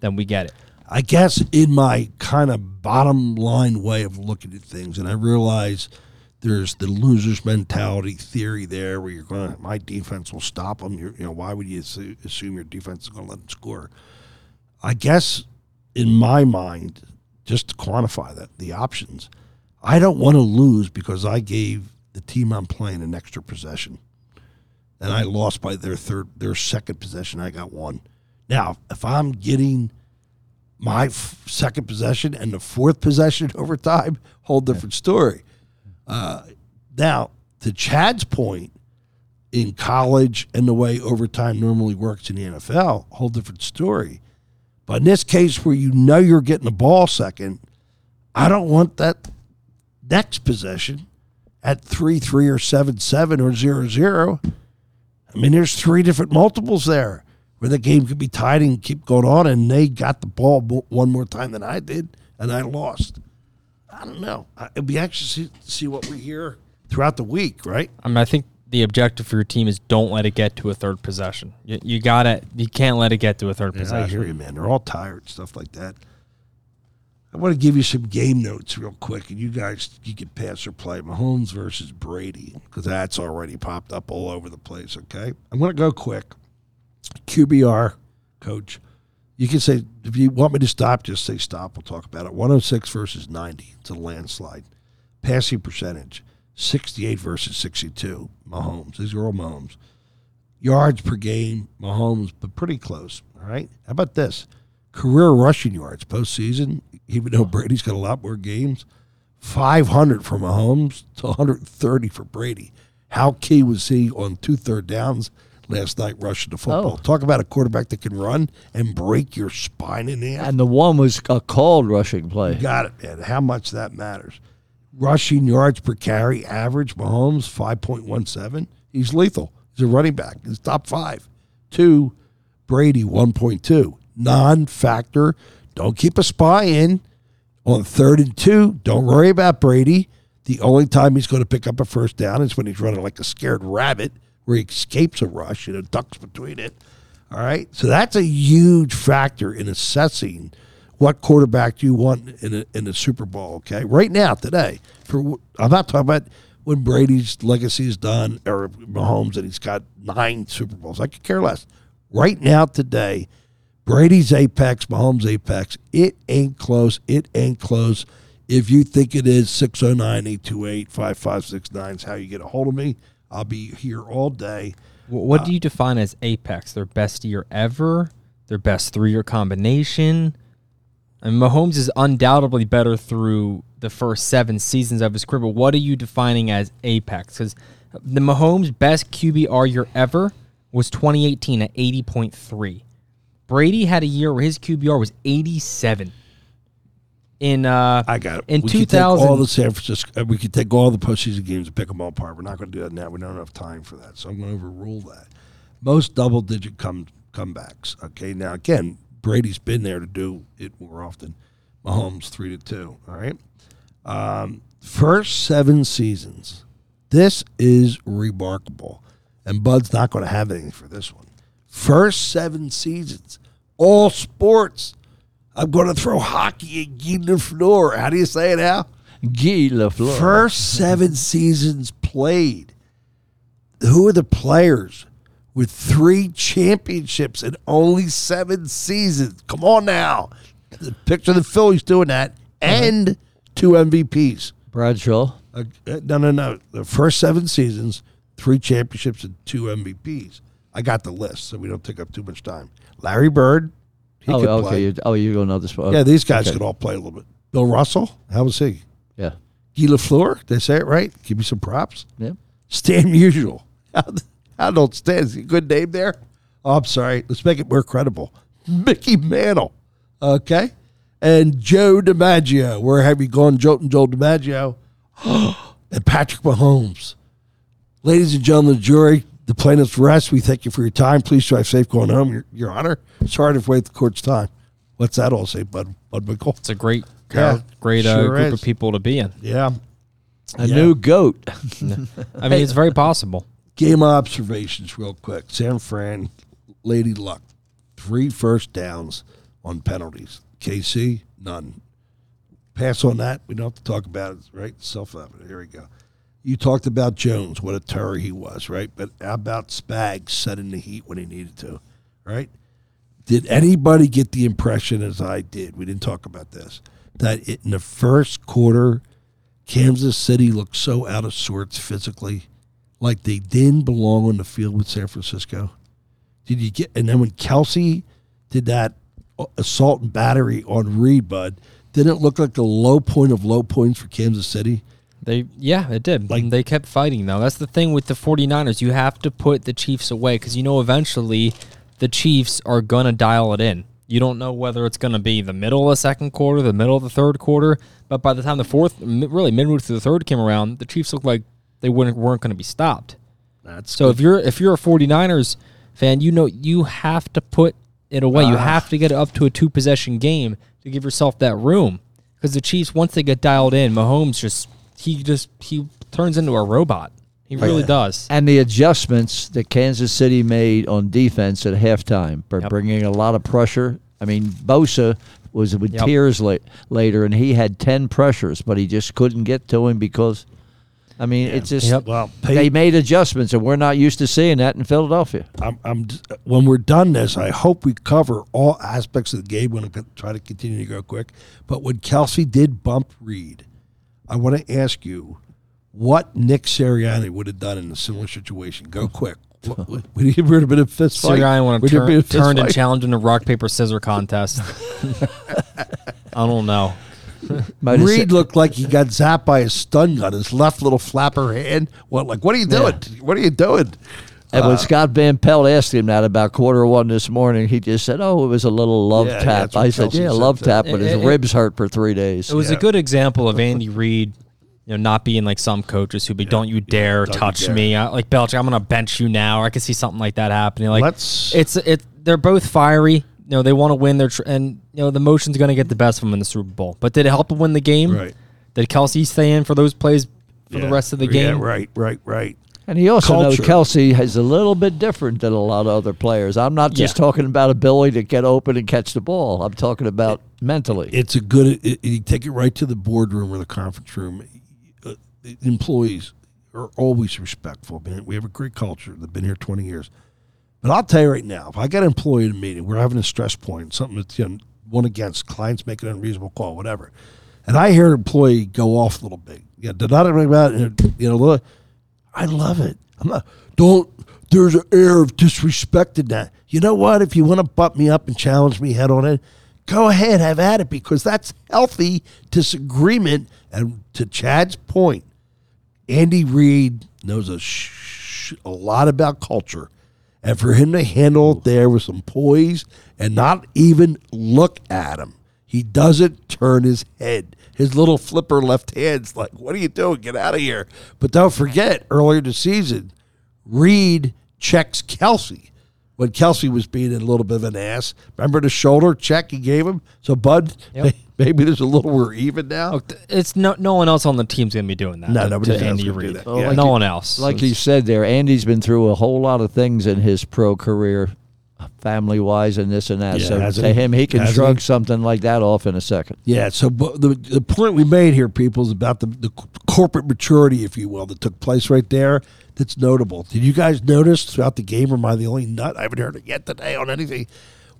Speaker 3: then we get it.
Speaker 1: I guess in my kind of bottom line way of looking at things, and I realize there's the loser's mentality theory there, where you're going, my defense will stop them. You're, you know, why would you assume your defense is going to let them score? I guess in my mind, just to quantify that, the options, I don't want to lose because I gave the team I'm playing an extra possession, and I lost by their third, their second possession. I got one. Now, if I'm getting my f- second possession and the fourth possession overtime, whole different story. Uh, now, to Chad's point, in college and the way overtime normally works in the NFL, a whole different story. But in this case, where you know you're getting the ball second, I don't want that next possession at three three or seven seven or zero zero. I mean, there's three different multiples there where the game could be tied and keep going on, and they got the ball one more time than I did, and I lost. I don't know. I- It'd be anxious to see what we hear throughout the week, right?
Speaker 3: I mean, I think the objective for your team is don't let it get to a third possession. You, you gotta, you can't let it get to a third
Speaker 1: I
Speaker 3: possession.
Speaker 1: hear you, man. They're all tired, stuff like that. I want to give you some game notes real quick, and you guys you can pass or play Mahomes versus Brady because that's already popped up all over the place. Okay, I'm going to go quick. QBR coach, you can say if you want me to stop, just say stop. We'll talk about it. 106 versus 90. It's a landslide. Passing percentage 68 versus 62. Mahomes. These are all Mahomes yards per game, Mahomes, but pretty close. All right. How about this? Career rushing yards postseason, even though Brady's got a lot more games, 500 for Mahomes to 130 for Brady. How key was he on two third downs last night rushing the football?
Speaker 2: Oh.
Speaker 1: Talk about a quarterback that can run and break your spine in half.
Speaker 2: and the one was a called rushing play.
Speaker 1: Got it, man. How much that matters. Rushing yards per carry average, Mahomes, 5.17. He's lethal. He's a running back. He's top five. Two, Brady, 1.2. Non factor. Don't keep a spy in. On third and two, don't worry about Brady. The only time he's going to pick up a first down is when he's running like a scared rabbit, where he escapes a rush and it ducks between it. All right. So that's a huge factor in assessing what quarterback do you want in a, in the Super Bowl. Okay. Right now, today, for I'm not talking about when Brady's legacy is done or Mahomes and he's got nine Super Bowls. I could care less. Right now, today, Brady's apex, Mahomes' apex. It ain't close. It ain't close. If you think it is, 609 828 5569 is how you get a hold of me. I'll be here all day.
Speaker 3: Wh- What uh, do you define as apex? Their best year ever? Their best three year combination? And Mahomes is undoubtedly better through the first seven seasons of his career, but what are you defining as apex? Because the Mahomes' best QBR year ever was 2018 at 80.3. Brady had a year where his QBR was 87. In uh,
Speaker 1: I got it.
Speaker 3: In
Speaker 1: we could take
Speaker 3: 2000,
Speaker 1: all the San Francisco. uh, We could take all the postseason games and pick them all apart. We're not going to do that now. We don't have time for that. So I'm going to overrule that. Most double digit come comebacks. Okay. Now again, Brady's been there to do it more often. Mahomes three to two. All right. Um, first seven seasons. This is remarkable, and Bud's not going to have anything for this one. First seven seasons, all sports. I'm going to throw hockey at Guy Lafleur. How do you say it now?
Speaker 2: Guy Lafleur.
Speaker 1: First seven seasons played. Who are the players with three championships in only seven seasons? Come on now. Picture the Phillies doing that and two MVPs.
Speaker 2: Bradshaw.
Speaker 1: Uh, uh, no, no, no. The first seven seasons, three championships and two MVPs. I got the list, so we don't take up too much time. Larry Bird, he
Speaker 2: oh,
Speaker 1: could
Speaker 2: okay.
Speaker 1: play.
Speaker 2: You, oh, you go another spot.
Speaker 1: Yeah, these guys
Speaker 2: Okay.
Speaker 1: could all play a little bit. Bill Russell, how was he?
Speaker 2: Yeah.
Speaker 1: Guy Lafleur, did I say it right? Give me some props.
Speaker 2: Yeah.
Speaker 1: Stan Musial. How, don't Stan? Is he a good name there? Oh, I'm sorry. Let's make it more credible. Mickey Mantle. Okay. And Joe DiMaggio. Where have you gone, Joe and Joe DiMaggio? and Patrick Mahomes. Ladies and gentlemen, of the jury, the plaintiff's rest. We thank you for your time. Please drive safe going home, Your, your Honor. Sorry to wait the court's time. What's that all say, Bud? Bud Mickle?
Speaker 3: it's a great,
Speaker 1: Yeah,
Speaker 3: great uh,
Speaker 1: sure
Speaker 3: group
Speaker 1: is.
Speaker 3: of people to be in.
Speaker 1: Yeah.
Speaker 2: A
Speaker 1: Yeah.
Speaker 2: new goat.
Speaker 3: I mean, it's very possible.
Speaker 1: Game observations, real quick. San Fran, Lady Luck, three first downs on penalties. KC, none. Pass on that. We don't have to talk about it, right? Self evident. Here we go. You talked about Jones, what a terror he was, right? But how about Spags setting the heat when he needed to, right? Did anybody get the impression, as I did, we didn't talk about this, that it, in the first quarter, Kansas City looked so out of sorts physically, like they didn't belong on the field with San Francisco? Did you get? And then when Kelce did that assault and battery on Reid, Bud, didn't it look like the low point of low points for Kansas City?
Speaker 3: They yeah, it did.
Speaker 1: Like-
Speaker 3: they kept fighting though. That's the thing with the 49ers. You have to put the Chiefs away cuz you know eventually the Chiefs are going to dial it in. You don't know whether it's going to be the middle of the second quarter, the middle of the third quarter, but by the time the fourth really midway through the third came around, the Chiefs looked like they wouldn't weren't going to be stopped.
Speaker 1: That's
Speaker 3: So if you're if you're a 49ers fan, you know you have to put it away.
Speaker 1: Ah.
Speaker 3: you have to get it up to a two possession game to give yourself that room. Because the Chiefs, once they get dialed in, Mahomes just he just he turns into a robot. He really does.
Speaker 2: And the adjustments that Kansas City made on defense at halftime by
Speaker 3: Yep.
Speaker 2: bringing a lot of pressure. I mean, Bosa was with
Speaker 3: Yep.
Speaker 2: tears la- later, and he had 10 pressures, but he just couldn't get to him because, I mean, it's just,
Speaker 3: Yep.
Speaker 1: well,
Speaker 2: they made adjustments, and we're not used to seeing that in Philadelphia.
Speaker 1: I'm, I'm when we're done this, I hope we cover all aspects of the game. We're going to try to continue to go quick. But when Kelce did bump Reid, I want to ask you what Nick Sirianni would have done in a similar situation. Go quick. Would he have been a fist fight?
Speaker 3: Sirianni want
Speaker 1: Would
Speaker 3: to
Speaker 1: there be
Speaker 3: turn,
Speaker 1: fist
Speaker 3: turned and challenged in a rock paper scissor contest. I don't know.
Speaker 2: Might
Speaker 1: Reid
Speaker 2: said-
Speaker 1: looked like he got zapped by a stun gun. His left little flapper hand. What? Like, what are you doing? What are you doing?
Speaker 2: And
Speaker 1: Uh,
Speaker 2: when Scott Van Pelt asked him that about quarter one this morning, he just said, "Oh, it was a little love
Speaker 1: Yeah, yeah,
Speaker 2: tap."
Speaker 1: that's what
Speaker 2: I said,
Speaker 1: Kelce
Speaker 2: "Yeah,
Speaker 1: said,
Speaker 2: love tap," but his
Speaker 3: It- it-
Speaker 2: ribs hurt for three days.
Speaker 3: It was
Speaker 1: Yeah.
Speaker 3: a good example of Andy Reid, you know, not being like some coaches who be, "Don't you dare
Speaker 1: don't you
Speaker 3: touch
Speaker 1: dare."
Speaker 3: me!" I, like Belichick, I'm gonna bench you now. Or I could see something like that happening. Like
Speaker 1: Let's-
Speaker 3: it's it. They're both fiery. You know, they want to win. Their tr- and you know the motion's gonna get the best of them in the Super Bowl. But did it help them win the game?
Speaker 1: Right.
Speaker 3: Did Kelce stay in for those plays for the rest of the game?
Speaker 1: Yeah,
Speaker 3: game?
Speaker 1: right, right, right.
Speaker 2: And he also knows. Kelce is a little bit different than a lot of other players. I'm not just
Speaker 3: Yeah.
Speaker 2: talking about ability to get open and catch the ball. I'm talking about mentally.
Speaker 1: It's a good. It, you take it right to the boardroom or the conference room. Uh, employees are always respectful. Man, we have a great culture. They've been here twenty years, But I'll tell you right now, if I got an employee in a meeting, we're having a stress point, something that's you know, one against clients making an unreasonable call, whatever, and I hear an employee go off a little bit, yeah, did not about it, you know, look, I love it. I'm not. Don't. There's an air of disrespect in that. You know what? If you want to butt me up and challenge me head on it, go ahead, have at it because that's healthy disagreement. And to Chad's point, Andy Reid knows a, sh- a lot about culture. And for him to handle it there with some poise and not even look at him, he doesn't turn his head. His little flipper left hand's like, what are you doing? Get out of here. But don't forget, earlier this season, Reid checks Kelce when Kelce was being a little bit of an ass. Remember the shoulder check he gave him? So, Bud,
Speaker 3: Yep.
Speaker 1: maybe there's a little we're even now.
Speaker 3: Look, it's no no one else on the team's gonna be doing that.
Speaker 1: No,
Speaker 3: to,
Speaker 1: nobody
Speaker 3: to Andy
Speaker 1: gonna do
Speaker 3: Reid.
Speaker 1: that.
Speaker 2: Well,
Speaker 1: Yeah.
Speaker 2: like
Speaker 3: no
Speaker 2: you-
Speaker 3: one else.
Speaker 2: Like
Speaker 3: It's-
Speaker 2: you said there, Andy's been through a whole lot of things in his pro career, family wise, and this and that.
Speaker 1: Yeah,
Speaker 2: so to
Speaker 1: he?
Speaker 2: him, he can
Speaker 1: Hasn't
Speaker 2: shrug
Speaker 1: he?
Speaker 2: something like that off in a second.
Speaker 1: Yeah, so but the, the point we made here, people, is about the, the corporate maturity, if you will, that took place right there. That's notable. Did you guys notice throughout the game? Or am I the only nut? I haven't heard it yet today on anything.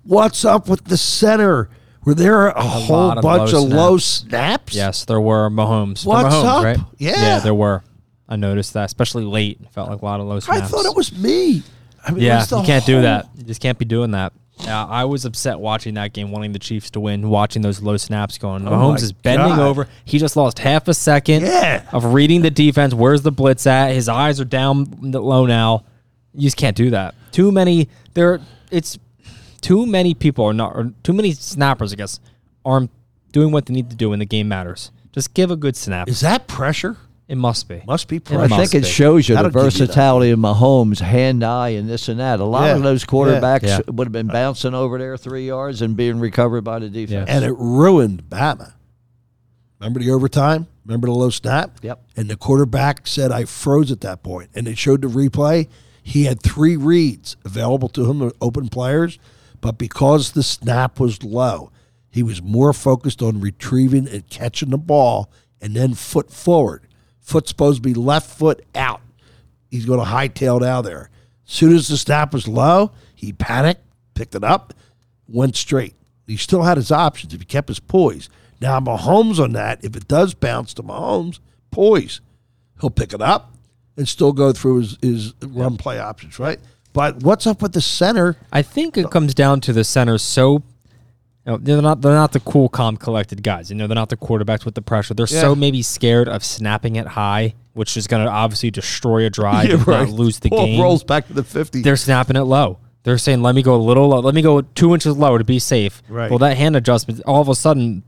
Speaker 1: What's up with the center? Were there a, whole
Speaker 3: of
Speaker 1: bunch
Speaker 3: low
Speaker 1: of low snaps?
Speaker 3: Yes, there were Mahomes.
Speaker 1: What's
Speaker 3: Mahomes,
Speaker 1: up?
Speaker 3: right?
Speaker 1: Yeah.
Speaker 3: yeah, there were. I noticed that, especially late. It felt like a lot of low snaps.
Speaker 1: I thought it was me. I mean,
Speaker 3: Yeah, you can't do that. You just can't be doing that. Yeah, I was upset watching that game, wanting the Chiefs to win, watching those low snaps going.
Speaker 1: Oh
Speaker 3: Mahomes
Speaker 1: my
Speaker 3: is bending
Speaker 1: God.
Speaker 3: over. He just lost half a second
Speaker 1: Yeah.
Speaker 3: of reading the defense. Where's the blitz at? His eyes are down low now. You just can't do that. Too many there it's too many people are not or too many snappers, I guess, aren't doing what they need to do when the game matters. Just give a good snap.
Speaker 1: Is that pressure?
Speaker 3: It must be.
Speaker 1: Must be pressure.
Speaker 2: I think it
Speaker 3: be.
Speaker 2: shows you
Speaker 1: That'll
Speaker 2: the
Speaker 1: give you
Speaker 2: versatility of Mahomes, hand eye, and this and that. A lot
Speaker 1: Yeah,
Speaker 2: of those quarterbacks
Speaker 3: yeah.
Speaker 2: would have been bouncing over there three yards and being recovered by the defense.
Speaker 1: and it ruined Bama. Remember the overtime? Remember the low snap?
Speaker 2: Yep.
Speaker 1: And the quarterback said, I froze at that point. And they showed the replay. He had three reads available to him, open players, but because the snap was low, he was more focused on retrieving and catching the ball and then foot forward. Foot supposed to be left foot out. He's going to hightail it out of there. As soon as the snap was low, he panicked, picked it up, went straight. He still had his options if he kept his poise. Now Mahomes on that, if it does bounce to Mahomes, poise. He'll pick it up and still go through his, his run play options, right? But what's up with the center?
Speaker 3: I think it comes down to the center So, you know, they're not they're not the cool, calm, collected guys. You know, they're not the quarterbacks with the pressure. They're so maybe scared of snapping it high, which is going to obviously destroy a drive and not lose the
Speaker 1: Ball
Speaker 3: game.
Speaker 1: rolls back to the 50.
Speaker 3: They're snapping it low. They're saying, "Let me go a little low. Let me go two inches lower to be safe."
Speaker 1: Right.
Speaker 3: Well, that hand adjustment, all of a sudden,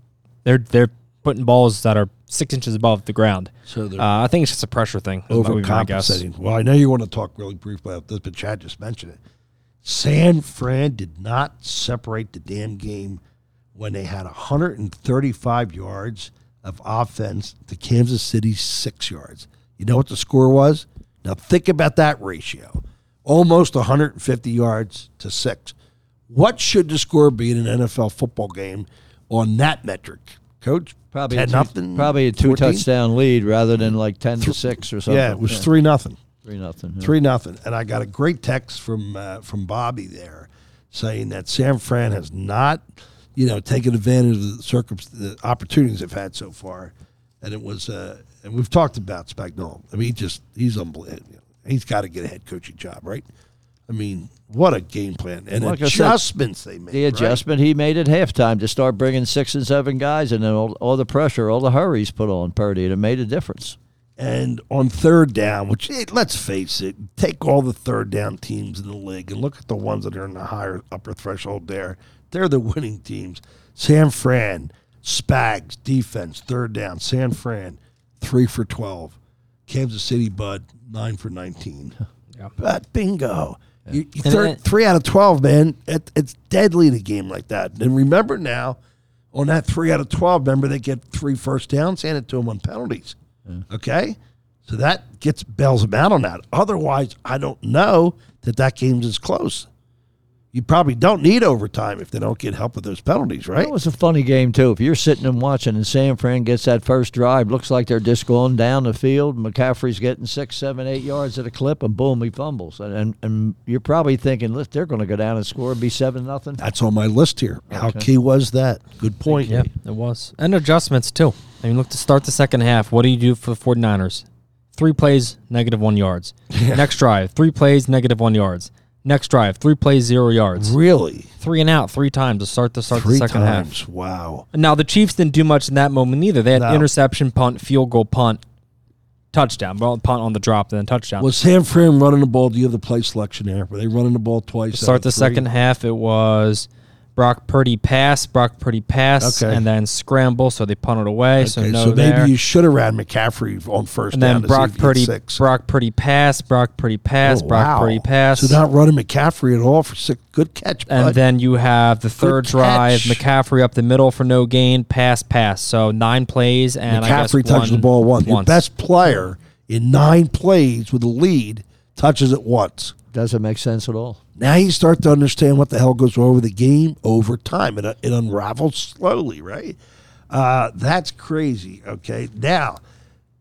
Speaker 3: they're they're putting balls that are six inches above the ground.
Speaker 1: So
Speaker 3: uh, I think it's just a pressure thing. That would be my guess.
Speaker 1: overcompensating. Well, I know you want to talk really briefly about this, but Chad just mentioned it. San Fran did not separate the damn game when they had 135 yards of offense to Kansas City's six yards. You know what the score was? Now think about that ratio. Almost 150 yards to six. What should the score be in an NFL football game on that metric, Coach?
Speaker 2: Probably
Speaker 1: 10
Speaker 2: a two,
Speaker 1: nothing.
Speaker 2: probably a two
Speaker 1: 14?
Speaker 2: touchdown lead rather than like ten to six or something.
Speaker 1: Yeah, it was three nothing.
Speaker 2: Three nothing. yeah.
Speaker 1: Three nothing, and I got a great text from uh, from Bobby there, saying that San Fran has not, you know, taken advantage of the circum the opportunities they've had so far, and it was, uh, and we've talked about Spagnuolo. I mean, he just he's unbelievable. He's got to get a head coaching job, right? I mean, what a game plan and
Speaker 2: Like I said,
Speaker 1: adjustments they made.
Speaker 2: The
Speaker 1: right?
Speaker 2: adjustment he made at halftime to start bringing six and seven guys, and then all, all the pressure, all the hurries put on Purdy, and it made a difference.
Speaker 1: And on third down, which eh, let's face it, take all the third down teams in the league and look at the ones that are in the higher upper threshold there. They're the winning teams. San Fran, Spags, defense, third down. San Fran, three for 12. Kansas City, Bud, nine for 19.
Speaker 3: Yeah.
Speaker 1: But bingo. You, you third,
Speaker 3: it-
Speaker 1: three out of 12, man. It, it's deadly in a game like that. And remember now, on that three out of 12, remember they get three first downs, hand it to them on penalties. Okay? So that gets bails them out on that. Otherwise, I don't know that that game's as close. you probably don't need overtime if they don't get help with those penalties, right?
Speaker 2: It was a funny game too. If you're sitting and watching, and San Fran gets that first drive, looks like they're just going down the field. McCaffrey's getting six, seven, eight yards at a clip, and boom, he fumbles. And and, and you're probably thinking, look, they're going to go down and score and be seven nothing.
Speaker 1: That's on my list here. How key was that? Good point.
Speaker 3: Yeah, it was. And adjustments, too. I mean, look to start the second half. What do you do for the 49ers? Three plays, negative one yards. Next drive, three plays, negative one yards. Next drive, three plays, zero yards.
Speaker 1: Really?
Speaker 3: Three and out, three times to start to start
Speaker 1: Three
Speaker 3: the second half.
Speaker 1: Wow.
Speaker 3: Now the Chiefs didn't do much in that moment either. They had
Speaker 1: No.
Speaker 3: interception, punt, field goal, punt, touchdown. Well, punt on the drop, then touchdown.
Speaker 1: Was San Fran running the ball? Do you have the play selection there? Were they running the ball twice? out
Speaker 3: start
Speaker 1: of
Speaker 3: the
Speaker 1: three?
Speaker 3: second half, it was Brock Purdy pass, Brock Purdy pass,
Speaker 1: Okay.
Speaker 3: and then scramble. So they punted away. so
Speaker 1: Okay,
Speaker 3: no
Speaker 1: so maybe
Speaker 3: there.
Speaker 1: you should have ran McCaffrey on first
Speaker 3: and
Speaker 1: down.
Speaker 3: then
Speaker 1: to see
Speaker 3: Brock Purdy,
Speaker 1: six.
Speaker 3: Brock Purdy pass, Brock Purdy pass,
Speaker 1: Oh,
Speaker 3: Brock
Speaker 1: wow.
Speaker 3: Purdy pass.
Speaker 1: So not running McCaffrey at all for six. Good catch,
Speaker 3: and
Speaker 1: bud.
Speaker 3: then you have the third drive,
Speaker 1: catch.
Speaker 3: McCaffrey up the middle for no gain, pass, pass. So nine plays, and I guess
Speaker 1: McCaffrey touches
Speaker 3: one
Speaker 1: the ball once. Your best player in nine plays with a lead touches it once.
Speaker 2: Doesn't make sense at all.
Speaker 1: Now you start to understand what the hell goes on with the game over time. It, it unravels slowly, right? Uh, that's crazy. Okay. Now,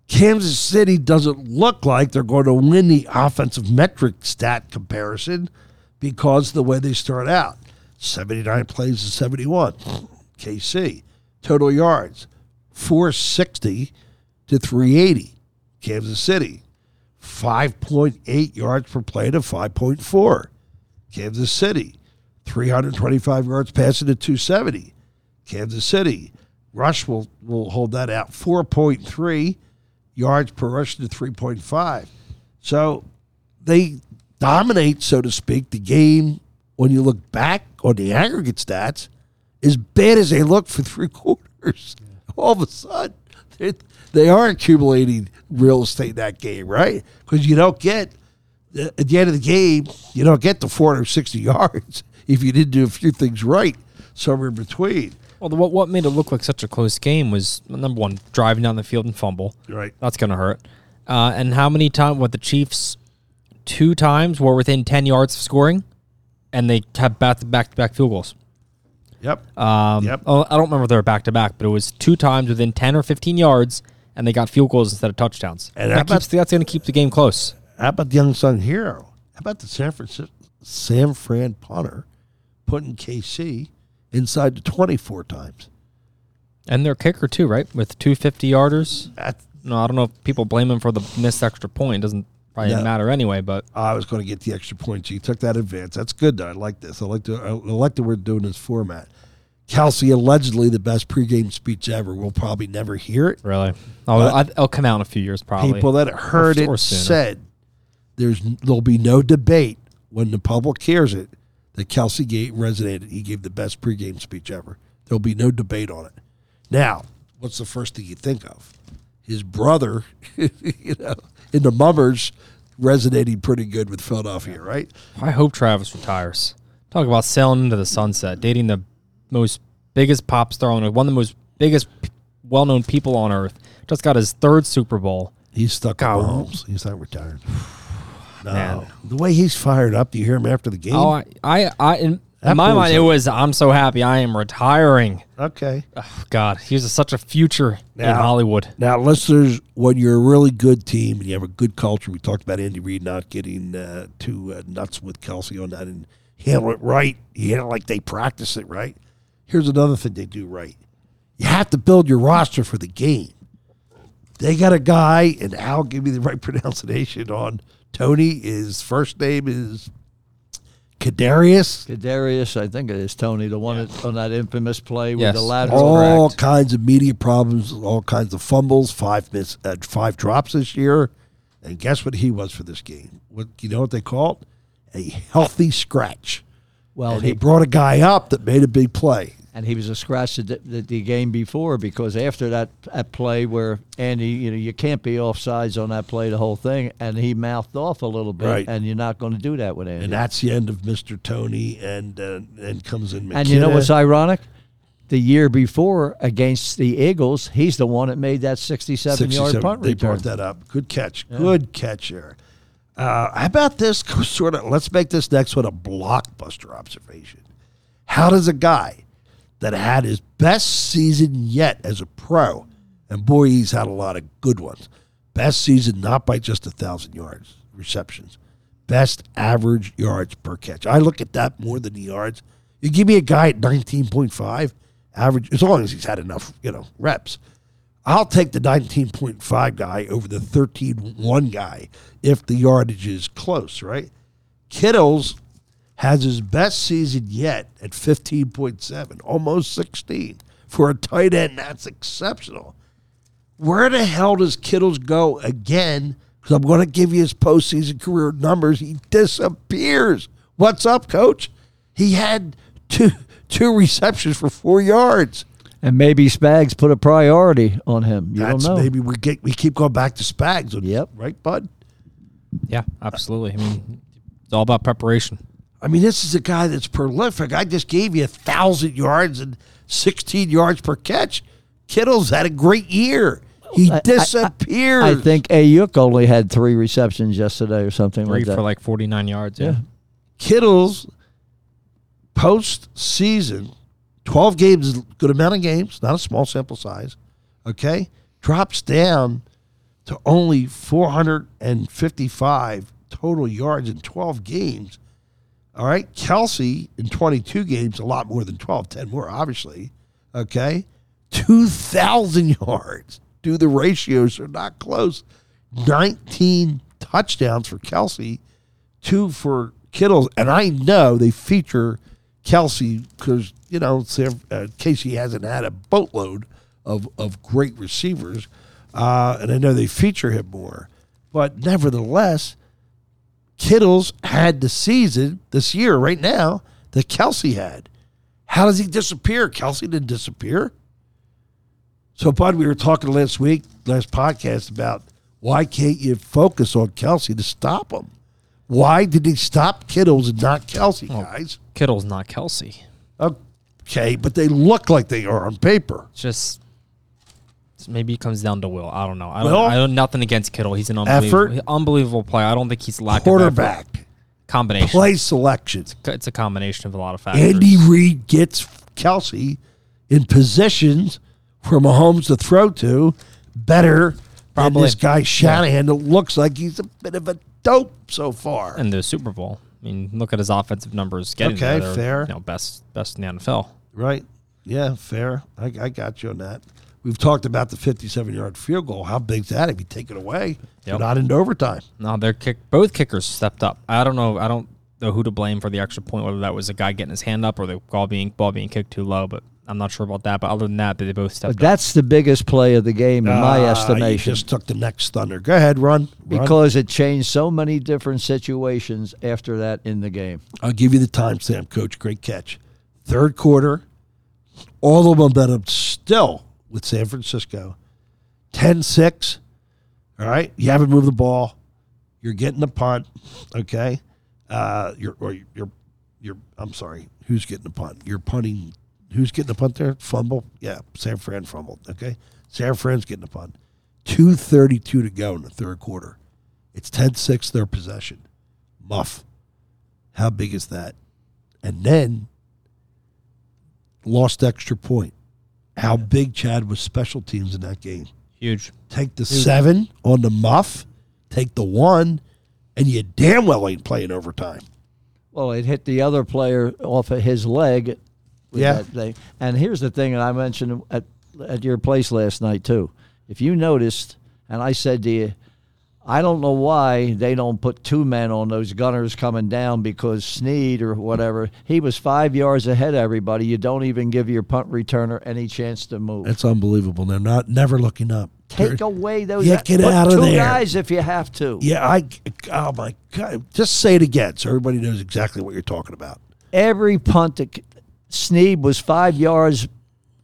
Speaker 1: Kansas City doesn't look like they're going to win the offensive metric stat comparison because the way they start out 79 plays to 71. KC. Total yards 460 to 380. Kansas City. 5.8 yards per play to 5.4. Kansas City, 325 yards passing to 270. Kansas City, rush will, will hold that out 4.3 yards per rush to 3.5. So they dominate, so to speak, the game when you look back on the aggregate stats, as bad as they look for three quarters. All of a sudden, they, they are accumulating real estate that game, right? Because you don't get at the end of the game, you don't get the 460 yards if you didn't do a few things right somewhere in between.
Speaker 3: Well, the, what what made it look like such a close game was number one, driving down the field and fumble.
Speaker 1: Right.
Speaker 3: That's gonna hurt. Uh, and how many times? What the Chiefs two times were within ten yards of scoring, and they had back to back to back field goals.
Speaker 1: Yep.
Speaker 3: Um,
Speaker 1: Yep.
Speaker 3: I don't remember if they were back to back, but it was two times within ten or fifteen yards, and they got field goals instead of touchdowns.
Speaker 1: And
Speaker 3: that
Speaker 1: how about-
Speaker 3: that's going to keep the game close.
Speaker 1: How about the young son hero? How about the San Francisco San Fran punter putting KC inside the 24 times?
Speaker 3: And their kicker too, right? With two fifty yarders.
Speaker 1: That's,
Speaker 3: No, I don't know if people blame him for the missed extra point. It doesn't probably
Speaker 1: No.
Speaker 3: matter anyway. But oh,
Speaker 1: I was going to get the extra points. You took that advance. That's good. Though. I like this. I like the I like that we're doing this format. Kelce allegedly the best pregame speech ever. We'll probably never hear it.
Speaker 3: really, oh, it'll come out in a few years probably.
Speaker 1: People that heard
Speaker 3: Or-
Speaker 1: it
Speaker 3: or
Speaker 1: said there's there'll be no debate when the public hears it that Kelce Gate resonated. He gave the best pregame speech ever. There'll be no debate on it. Now, what's the first thing you think of? His brother, you know, in the Mummers, resonating pretty good with Philadelphia, right?
Speaker 3: I hope Travis retires. Talk about sailing into the sunset, dating the most biggest pop star on earth, one of the most biggest, well-known people on earth. Just got his third Super Bowl.
Speaker 1: He's stuck in
Speaker 3: God.
Speaker 1: Mahomes. He's not retired. No.
Speaker 3: Man.
Speaker 1: The way he's fired up, do you hear him after the game?
Speaker 3: Oh, I, I, I in, in my
Speaker 1: boy's
Speaker 3: mind, it was I'm so happy I am retiring.
Speaker 1: okay.
Speaker 3: Oh, God, he's was such a future in Hollywood.
Speaker 1: Now, listeners, when you're a really good team and you have a good culture, we talked about Andy Reid not getting uh, too uh, nuts with Kelce on that and handle it right. You handle it like they practice it right. Here's another thing they do right. You have to build your roster for the game. They got a guy, and Al, give me the right pronunciation on Toney. His first name is Kadarius.
Speaker 2: Kadarius, I think it is Toney, the one that, on that infamous play with the
Speaker 3: that's
Speaker 2: lateral.
Speaker 1: all
Speaker 3: correct.
Speaker 1: kinds of media problems, all kinds of fumbles, five miss, uh, five drops this year, and guess what he was for this game? What you know what they call it? A healthy scratch.
Speaker 2: Well,
Speaker 1: and
Speaker 2: he,
Speaker 1: they brought a guy up that made a big play.
Speaker 2: and he was a scratch the, the, the game before because after that, that play where Andy, you know, you can't be offsides on that play the whole thing, and he mouthed off a little bit,
Speaker 1: Right.
Speaker 2: and you're not going to do that with Andy.
Speaker 1: And that's the end of Mr. Toney, and uh, and comes in.
Speaker 2: And you know what's ironic? The year before against the Eagles, he's the one that made that 67 yard
Speaker 1: 67.
Speaker 2: punt
Speaker 1: They
Speaker 2: return.
Speaker 1: brought that up. Good catch. Good catch there. Uh, how about this sort of? Let's make this next one a blockbuster observation. How does a guy that had his best season yet as a pro, and boy, he's had a lot of good ones. Best season, not by just a thousand yards receptions, best average yards per catch. I look at that more than the yards. You give me a guy at nineteen point five average, as long as he's had enough, you know, reps. I'll take the 19.5 guy over the 13.1 guy if the yardage is close, right? Kittles has his best season yet at 15.7, almost 16. For a tight end, that's exceptional. Where the hell does Kittles go again? Because I'm going to give you his postseason career numbers. He disappears. What's up, coach? He had two two receptions for four yards.
Speaker 2: And maybe Spags put a priority on him. You
Speaker 1: That's
Speaker 2: don't know.
Speaker 1: maybe we get we keep going back to Spags.
Speaker 2: Yep.
Speaker 1: Right, bud.
Speaker 3: Yeah, absolutely. I mean, it's all about preparation.
Speaker 1: I mean, this is a guy that's prolific. I just gave you a thousand yards and sixteen yards per catch. Kittle's had a great year. He
Speaker 2: I- I-
Speaker 1: disappears.
Speaker 2: I think Aiyuk only had three receptions yesterday or something
Speaker 3: Three
Speaker 2: like that.
Speaker 3: for like 49 yards. Yeah.
Speaker 2: Yeah.
Speaker 1: Kittle's postseason, 12 games good amount of games, not a small sample size, okay, drops down to only 455 total yards in 12 games. All right. Kelce in 22 games, a lot more than 12, 10 more, obviously. Okay. 2,000 yards. Do the ratios are not close. 19 touchdowns for Kelce, two for Kittles. And I know they feature Kelce because, you know, uh, KC hasn't had a boatload of, of great receivers. Uh, and I know they feature him more. But nevertheless, Kittles had the season this year, right now, that Kelce had. How does he disappear? Kelce didn't disappear. So, Bud, we were talking last week, last podcast, about why can't you focus on Kelce to stop him? Why did he stop Kittles and not Kelce, oh, guys?
Speaker 3: Kittle's not Kelce.
Speaker 1: Okay, but they look like they are on paper.
Speaker 3: Just maybe it comes down to will. I don't know. I don't. I don't. Nothing against Kittle. He's an unbelievable,
Speaker 1: Effort?
Speaker 3: unbelievable player. I don't think he's lacking
Speaker 1: Quarterback,
Speaker 3: combination.
Speaker 1: play selection.
Speaker 3: It's a combination of a lot of factors.
Speaker 1: Andy Reid gets Kelce in positions for Mahomes to throw to better than
Speaker 3: Probably.
Speaker 1: this guy Shanahan that looks like he's a bit of a dope so far.
Speaker 3: in the Super Bowl. I mean, look at his offensive numbers. Getting
Speaker 1: Okay,
Speaker 3: there.
Speaker 1: Fair.
Speaker 3: You know, best best in the NFL.
Speaker 1: Right? Yeah, fair. I, I got you on that. We've talked about the 57 yard field goal. How big's that if you take it away?
Speaker 3: Yep.
Speaker 1: not into overtime.
Speaker 3: No, their kick. Both kickers stepped up. I don't know. I don't know who to blame for the extra point. Whether that was a guy getting his hand up or the ball being ball being kicked too low. But I'm not sure about that. But other than that, they both stepped
Speaker 2: But that's the biggest play of the game in my
Speaker 1: Ah,
Speaker 2: estimation.
Speaker 1: You just took the next thunder. Go ahead, run. Run.
Speaker 2: because it changed so many different situations after that in the game.
Speaker 1: I'll give you the time, timestamp, coach. Great catch. Third quarter, all the momentum still with San Francisco. 10 6. All right. You haven't moved the ball. You're getting the punt. Okay. Uh, you're, or you're, you're, I'm sorry. Who's getting the punt? You're punting. Who's getting the punt there? Fumble? Yeah. San Fran fumbled. Okay. San Fran's getting the punt. 2.32 to go in the third quarter. It's 10 6 their possession. Muff. How big is that? And then lost extra point. How big, Chad, was special teams in that game?
Speaker 3: huge.
Speaker 1: Take the seven on the muff, take the one, and you damn well ain't playing overtime.
Speaker 2: Well, it hit the other player off of his leg. With
Speaker 1: Yeah.
Speaker 2: that thing. And here's the thing that I mentioned at at your place last night too. If you noticed, and I said to you, I don't know why they don't put two men on those gunners coming down because Sneed or whatever, he was five yards ahead of everybody. You don't even give your punt returner any chance to move.
Speaker 1: It's unbelievable. They're not never looking up.
Speaker 2: Take
Speaker 1: They're-
Speaker 2: away those.
Speaker 1: Yeah, get out of
Speaker 2: two
Speaker 1: there.
Speaker 2: guys if you have to.
Speaker 1: Yeah, I. Oh my God! Just say it again, so everybody knows exactly what you're talking about.
Speaker 2: every punt that Sneed was five yards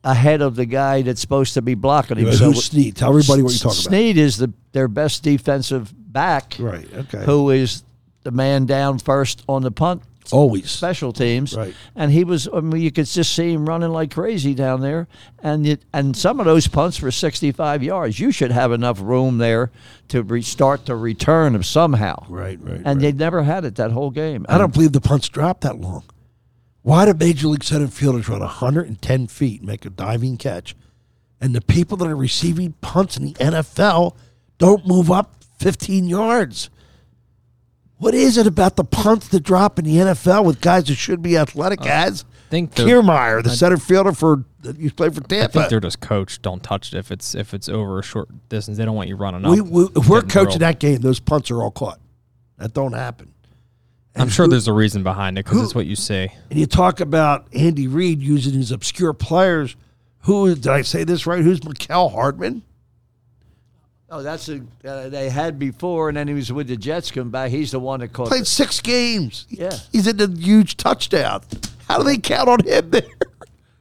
Speaker 2: ahead of the guy that's supposed to be blocking him.
Speaker 1: Who's
Speaker 2: So
Speaker 1: Sneed? Tell everybody what you're talking about.
Speaker 2: Sneed is the their best defensive back,
Speaker 1: Right. Okay.
Speaker 2: who is the man down first on the punt
Speaker 1: Always.
Speaker 2: special teams,
Speaker 1: Right.
Speaker 2: and he was. I mean, you could just see him running like crazy down there, and it, and some of those punts were 65 yards. You should have enough room there to restart the return of somehow.
Speaker 1: Right, right.
Speaker 2: And
Speaker 1: right.
Speaker 2: they never had it that whole game.
Speaker 1: I don't believe the punts dropped that long. Why do major league center fielders run 110 feet and make a diving catch, and the people that are receiving punts in the NFL don't move up 15 yards? What is it about the punts that drop in the NFL with guys that should be athletic as
Speaker 3: think
Speaker 1: Kiermaier, the center fielder for to play for Tampa.
Speaker 3: I think they're just coached. Don't touch it if it's if it's over a short distance. They don't want you running up.
Speaker 1: we, we, if we're coaching that game, those punts are all caught. That don't happen.
Speaker 3: I'm sure there's a reason behind it because it's what you say.
Speaker 1: and you talk about Andy Reid using his obscure players. Who did I say this right? Who's Mecole Hardman?
Speaker 2: Oh, that's a uh, they had before, and then he was with the Jets. Come back, he's the one that caught.
Speaker 1: Played
Speaker 2: the-
Speaker 1: six games.
Speaker 2: Yeah.
Speaker 1: he's in a huge touchdown. How do they count on him there?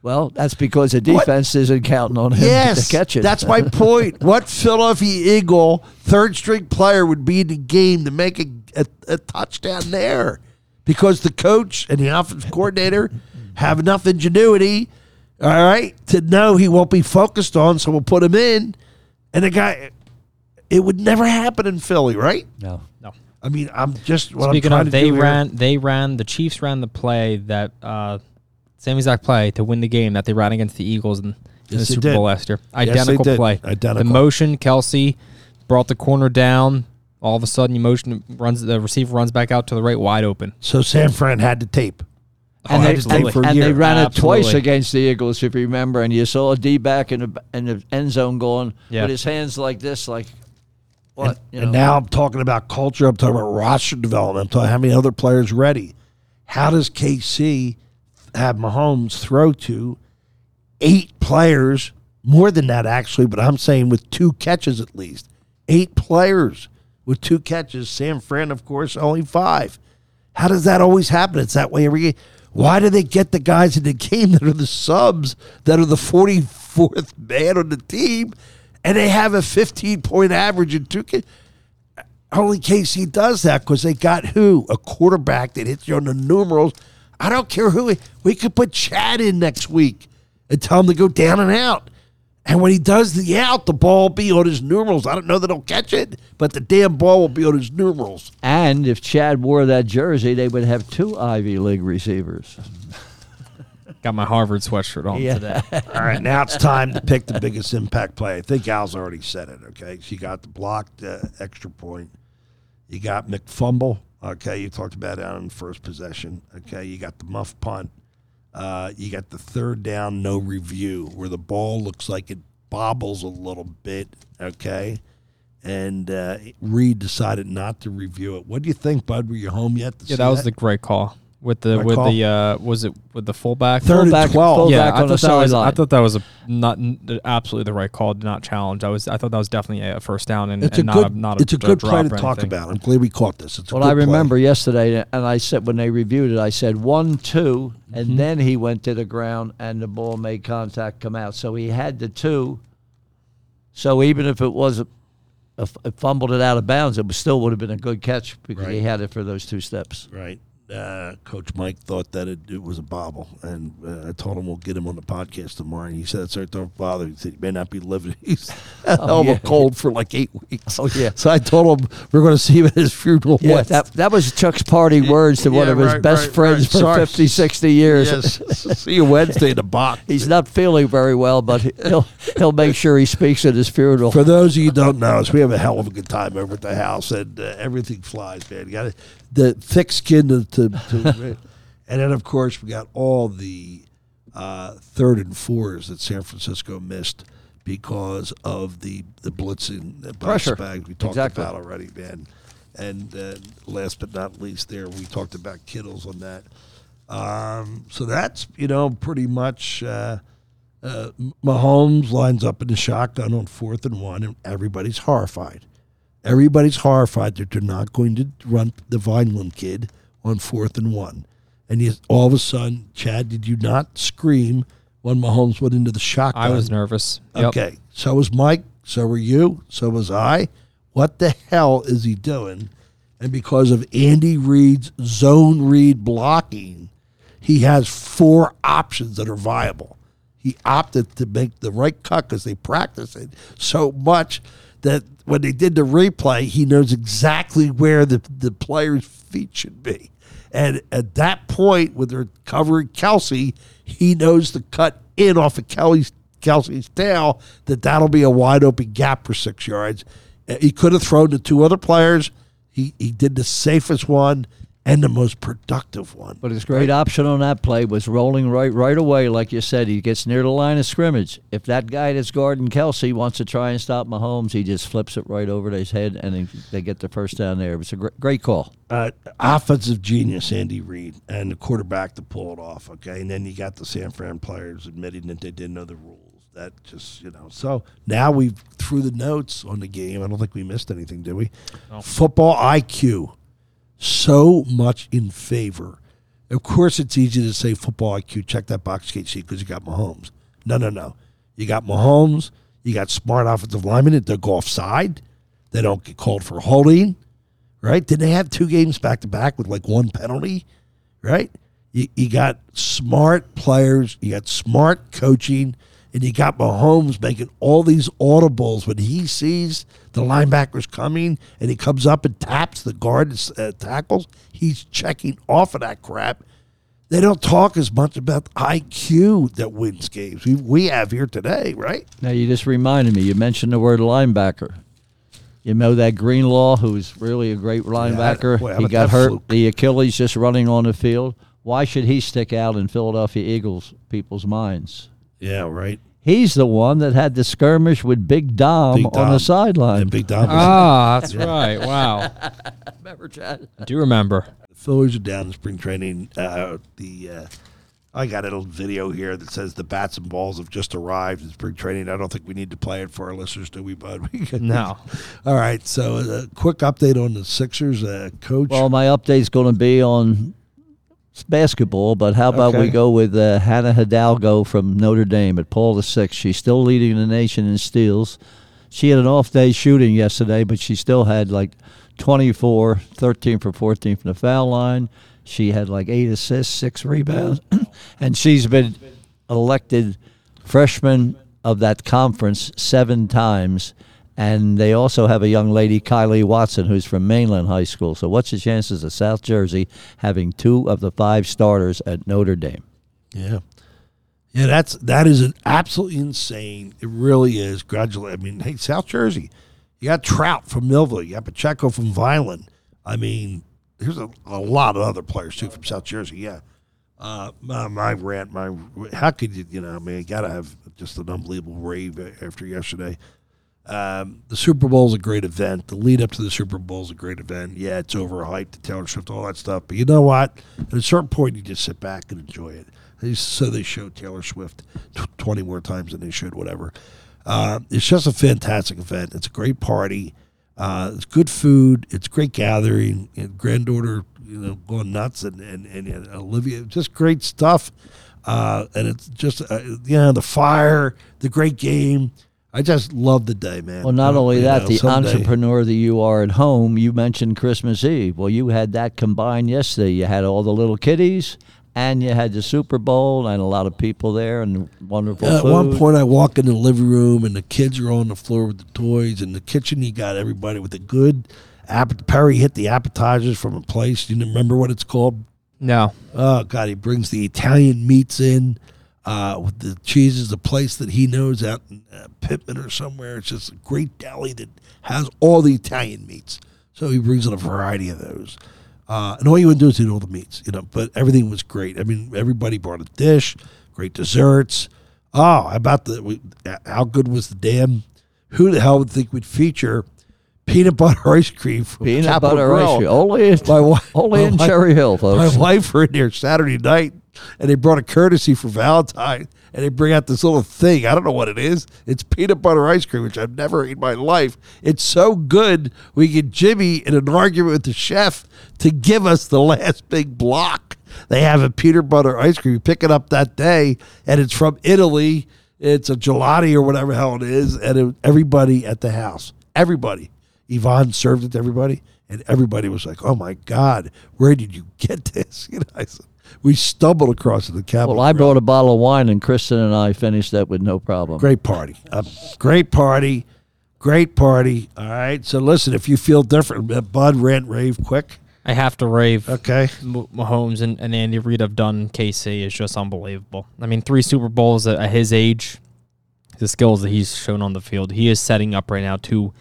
Speaker 2: well, that's because the
Speaker 1: What?
Speaker 2: defense isn't counting on him
Speaker 1: yes,
Speaker 2: to catch it.
Speaker 1: that's my point. What Philadelphia Eagle third string player would be in the game to make a, a, a touchdown there? Because the coach and the offensive coordinator have enough ingenuity, all right, to know he won't be focused on, so we'll put him in. And the guy, it would never happen in Philly, right?
Speaker 2: no.
Speaker 3: No.
Speaker 1: I mean, I'm just what
Speaker 3: Speaking
Speaker 1: I'm trying
Speaker 3: of,
Speaker 1: to
Speaker 3: they
Speaker 1: do here-
Speaker 3: ran. They ran. The Chiefs ran the play that uh, same exact play to win the game that they ran against the Eagles in, in
Speaker 1: Yes,
Speaker 3: the Super
Speaker 1: did.
Speaker 3: Bowl last year. Identical
Speaker 1: did.
Speaker 3: play.
Speaker 1: Identical.
Speaker 3: The motion, Kelce brought the corner down. All of a sudden, you motion runs. The receiver runs back out to the right, wide open.
Speaker 1: So San Fran had to tape.
Speaker 2: Oh, and,
Speaker 1: Oh,
Speaker 2: they, and, and they
Speaker 1: year.
Speaker 2: ran it twice against the Eagles, if you remember. And you saw a D back in the in the end zone going
Speaker 3: Yeah.
Speaker 2: with his hands like this, like what? you
Speaker 1: and now I'm talking about culture. I'm talking about roster development. I'm talking how many other players ready. How does KC have Mahomes throw to eight players? More than that, actually, but I'm saying with two catches at least. Eight players with two catches. San Fran, of course, only five. How does that always happen? It's that way every game. Why do they get the guys in the game that are the subs, that are the 44th man on the team, and they have a 15 point average in two? Ca- only KC does that because they got who? A quarterback that hits you on the numerals. I don't care who. We could put Chad in next week and tell him to go down and out. And when he does the out, the ball will be on his numerals. I don't know that he'll catch it, but the damn ball will be on his numerals.
Speaker 2: And if Chad wore that jersey, they would have two Ivy League receivers.
Speaker 3: Got my Harvard sweatshirt on
Speaker 2: Yeah.
Speaker 3: today.
Speaker 1: All right, now it's time to pick the biggest impact play. I think Al's already said it. Okay, she got the blocked uh, extra point. You got McFumble. Okay, you talked about that on the first possession. Okay, you got the muff punt. Uh, you got the third down, no review, where the ball looks like it bobbles a little bit. Okay, and uh, Reid decided not to review it. What do you think, Bud? Were you home yet?
Speaker 3: Yeah, that was the great call with the
Speaker 1: Right
Speaker 3: with
Speaker 1: call?
Speaker 3: the uh, was it with the fullback?
Speaker 1: Third and
Speaker 2: Fullback-
Speaker 1: 12.
Speaker 2: fullback
Speaker 3: yeah, I
Speaker 2: on the
Speaker 3: thought that was I thought that was a not n- absolutely the right call. Did not challenge. I was I thought that was definitely a first down and,
Speaker 1: It's
Speaker 3: and
Speaker 1: a
Speaker 3: not
Speaker 1: good.
Speaker 3: a not a
Speaker 1: it's a
Speaker 3: a
Speaker 1: good play to
Speaker 3: or
Speaker 1: talk
Speaker 3: anything.
Speaker 1: about. I'm glad we caught this. It's a
Speaker 2: Well,
Speaker 1: good
Speaker 2: I
Speaker 1: play.
Speaker 2: remember yesterday, and I said when they reviewed it, I said one, two, and
Speaker 1: Mm-hmm.
Speaker 2: then he went to the ground, and the ball made contact, come out. So he had the two. So even if it was a, a f- it fumbled it out of bounds, it was still would have been a good catch because he
Speaker 1: Right.
Speaker 2: had it for those two steps.
Speaker 1: Right. Uh, Coach Mike thought that it, it was a bobble, and uh, I told him we'll get him on the podcast tomorrow. And he said, "Sir, don't bother." He said, "He may not be living. He's a hell of
Speaker 2: yeah.
Speaker 1: a cold for like eight weeks."
Speaker 2: Oh, yeah.
Speaker 1: So I told him we're going to see him at his funeral.
Speaker 2: Yeah,
Speaker 1: once.
Speaker 2: that that was Chuck's party words to one of his
Speaker 1: right,
Speaker 2: best
Speaker 1: right,
Speaker 2: friends
Speaker 1: right.
Speaker 2: for
Speaker 1: Sorry.
Speaker 2: 50, 60 years.
Speaker 1: Yes. see you Wednesday in the box.
Speaker 2: He's not feeling very well, but he'll he'll make sure he speaks at his funeral.
Speaker 1: For those of you who don't know us, we have a hell of a good time over at the house, and uh, everything flies, man. You got the thick skin to, to, to and then of course we got all the uh, third and fours that San Francisco missed because of the the blitzing the
Speaker 2: Pressure.
Speaker 1: bags we talked
Speaker 2: Exactly.
Speaker 1: about already, man. And uh, last but not least, there we talked about Kittles on that. Um, so that's you know pretty much. Uh, uh, Mahomes lines up in the shotgun on fourth and one, and everybody's horrified. Everybody's horrified that they're not going to run the Vineland kid on fourth and one. And you, all of a sudden, Chad, did you not scream when Mahomes went into the shotgun?
Speaker 3: I was nervous. Yep.
Speaker 1: Okay, so was Mike. So were you. So was I. What the hell is he doing? And because of Andy Reid's zone read blocking, he has four options that are viable. He opted to make the right cut because they practice it so much that when they did the replay, he knows exactly where the, the player's feet should be. And at that point, when they're covering Kelce, he knows the cut in off of Kelly's Kelce's tail that that'll be a wide open gap for six yards. He could have thrown to two other players. He he did the safest one and the most productive one.
Speaker 2: But his great option on that play was rolling right right away, like you said. He gets near the line of scrimmage. If that guy that's guarding Kelce wants to try and stop Mahomes, he just flips it right over to his head, and they, they get the first down there. It was a great, great call.
Speaker 1: uh, offensive genius Andy Reid and the quarterback to pull it off. Okay, and then you got the San Fran players admitting that they didn't know the rules. That just you know. So now we threw the notes on the game. I don't think we missed anything, did we? Football IQ, so much in favor. Of course, it's easy to say football IQ. Check that box, KC, because you got Mahomes. No, no, no. You got Mahomes. You got smart offensive linemen that go offside. They don't get called for holding right? Didn't they have two games back to back with like one penalty, right? You, you got smart players, you got smart coaching, and you got Mahomes making all these audibles when he sees the linebackers coming and he comes up and taps the guard and uh, tackles. He's checking off of that crap. They don't talk as much about IQ that wins games. We, we have here today, right?
Speaker 2: Now you just reminded me. You mentioned the word linebacker. You know that Greenlaw, who's really a great linebacker.
Speaker 1: how
Speaker 2: he got hurt.
Speaker 1: fluke?
Speaker 2: The Achilles just running on the field. Why should he stick out in Philadelphia Eagles people's minds?
Speaker 1: Yeah, right.
Speaker 2: He's the one that had the skirmish with Big Dom,
Speaker 1: Big
Speaker 2: on the sideline.
Speaker 1: And Big Dom was
Speaker 3: Ah, that's right. Wow.
Speaker 2: Remember, Chad?
Speaker 3: I do remember.
Speaker 1: The Phillies are down in spring training. Uh, the uh, I got a little video here that says the bats and balls have just arrived in spring training. I don't think we need to play it for our listeners, do we, bud? We can-
Speaker 3: No.
Speaker 1: All right. So, a quick update on the Sixers, uh, coach.
Speaker 2: Well, my update's going to be on basketball, but how about we go with uh, Hannah Hidalgo from Notre Dame at Paul the Sixth? She's still leading the nation in steals. She had an off day shooting yesterday, but she still had like 24, 13 for 14 from the foul line. She had like eight assists, six rebounds, and she's been elected freshman of that conference seven times. And they also have a young lady, Kylee Watson, who's from Mainland High School. So, what's the chances of South Jersey having two of the five starters at Notre Dame?
Speaker 1: yeah. Yeah, that's that is an absolutely insane. It really is. Gradually, I mean, hey, South Jersey, you got Trout from Millville, you got Pacheco from Vineland. I mean, there's a, a lot of other players too from South Jersey. Yeah, uh, my, my rant, my how could you, you know, I mean, you got to have just an unbelievable rave after yesterday. Um, the Super Bowl is a great event. The lead up to the Super Bowl is a great event. Yeah, it's overhyped, the Taylor Swift, all that stuff. But you know what? At a certain point, you just sit back and enjoy it. So they showed Taylor Swift tw- 20 more times than they should, whatever. Uh, it's just a fantastic event. It's a great party. Uh, it's good food. It's great gathering. And granddaughter, you know, going nuts, and and, and, and Olivia, just great stuff. Uh, and it's just uh, you know the fire, the great game. I just love the day, man.
Speaker 2: Well, not only
Speaker 1: you
Speaker 2: that,
Speaker 1: know,
Speaker 2: the
Speaker 1: someday-
Speaker 2: entrepreneur that you are at home, you mentioned Christmas Eve. Well, you had that combined yesterday. You had all the little kiddies, and you had the Super Bowl, and a lot of people there, and wonderful
Speaker 1: At
Speaker 2: food.
Speaker 1: one point, I walk in the living room and the kids are on the floor with the toys. In the kitchen, you got everybody with a good. App- Perry hit the appetizers from a place. You remember what it's called?
Speaker 3: No.
Speaker 1: Oh God, he brings the Italian meats in uh, with the cheeses. The place that he knows out in uh, Pitman or somewhere. It's just a great deli that has all the Italian meats. So he brings in a variety of those. Uh, and all you would do is eat all the meats, you know. But everything was great. I mean, everybody brought a dish, great desserts. Oh, about the we, how good was the damn? Who the hell would think we'd feature peanut butter ice cream from
Speaker 2: Peanut
Speaker 1: Capital
Speaker 2: butter
Speaker 1: Grill?
Speaker 2: ice cream. Only in,
Speaker 1: My
Speaker 2: only
Speaker 1: my
Speaker 2: in
Speaker 1: wife-
Speaker 2: Cherry Hill, folks.
Speaker 1: My wife were in there Saturday night, and they brought a courtesy for Valentine, and they bring out this little thing. I don't know what it is. It's peanut butter ice cream, which I've never eaten in my life. It's so good. We get Jimmy in an argument with the chef to give us the last big block. They have a peanut butter ice cream. You pick it up that day, and it's from Italy. It's a gelati or whatever hell it is, and it, everybody at the house, everybody Yvonne served it to everybody, and everybody was like, "Oh my God, where did you get this?" You know, I said, we stumbled across the Capital.
Speaker 2: Well, I brought a bottle of wine, and Kristen and I finished that with no problem.
Speaker 1: Great party. A great party. Great party. All right. So listen, if you feel different, uh, Bud, rant, rave, quick.
Speaker 3: I have to rave.
Speaker 1: Okay.
Speaker 3: M- Mahomes and, and Andy Reid have done KC is just unbelievable. I mean, three Super Bowls at, at his age, the skills that he's shown on the field, he is setting up right now to,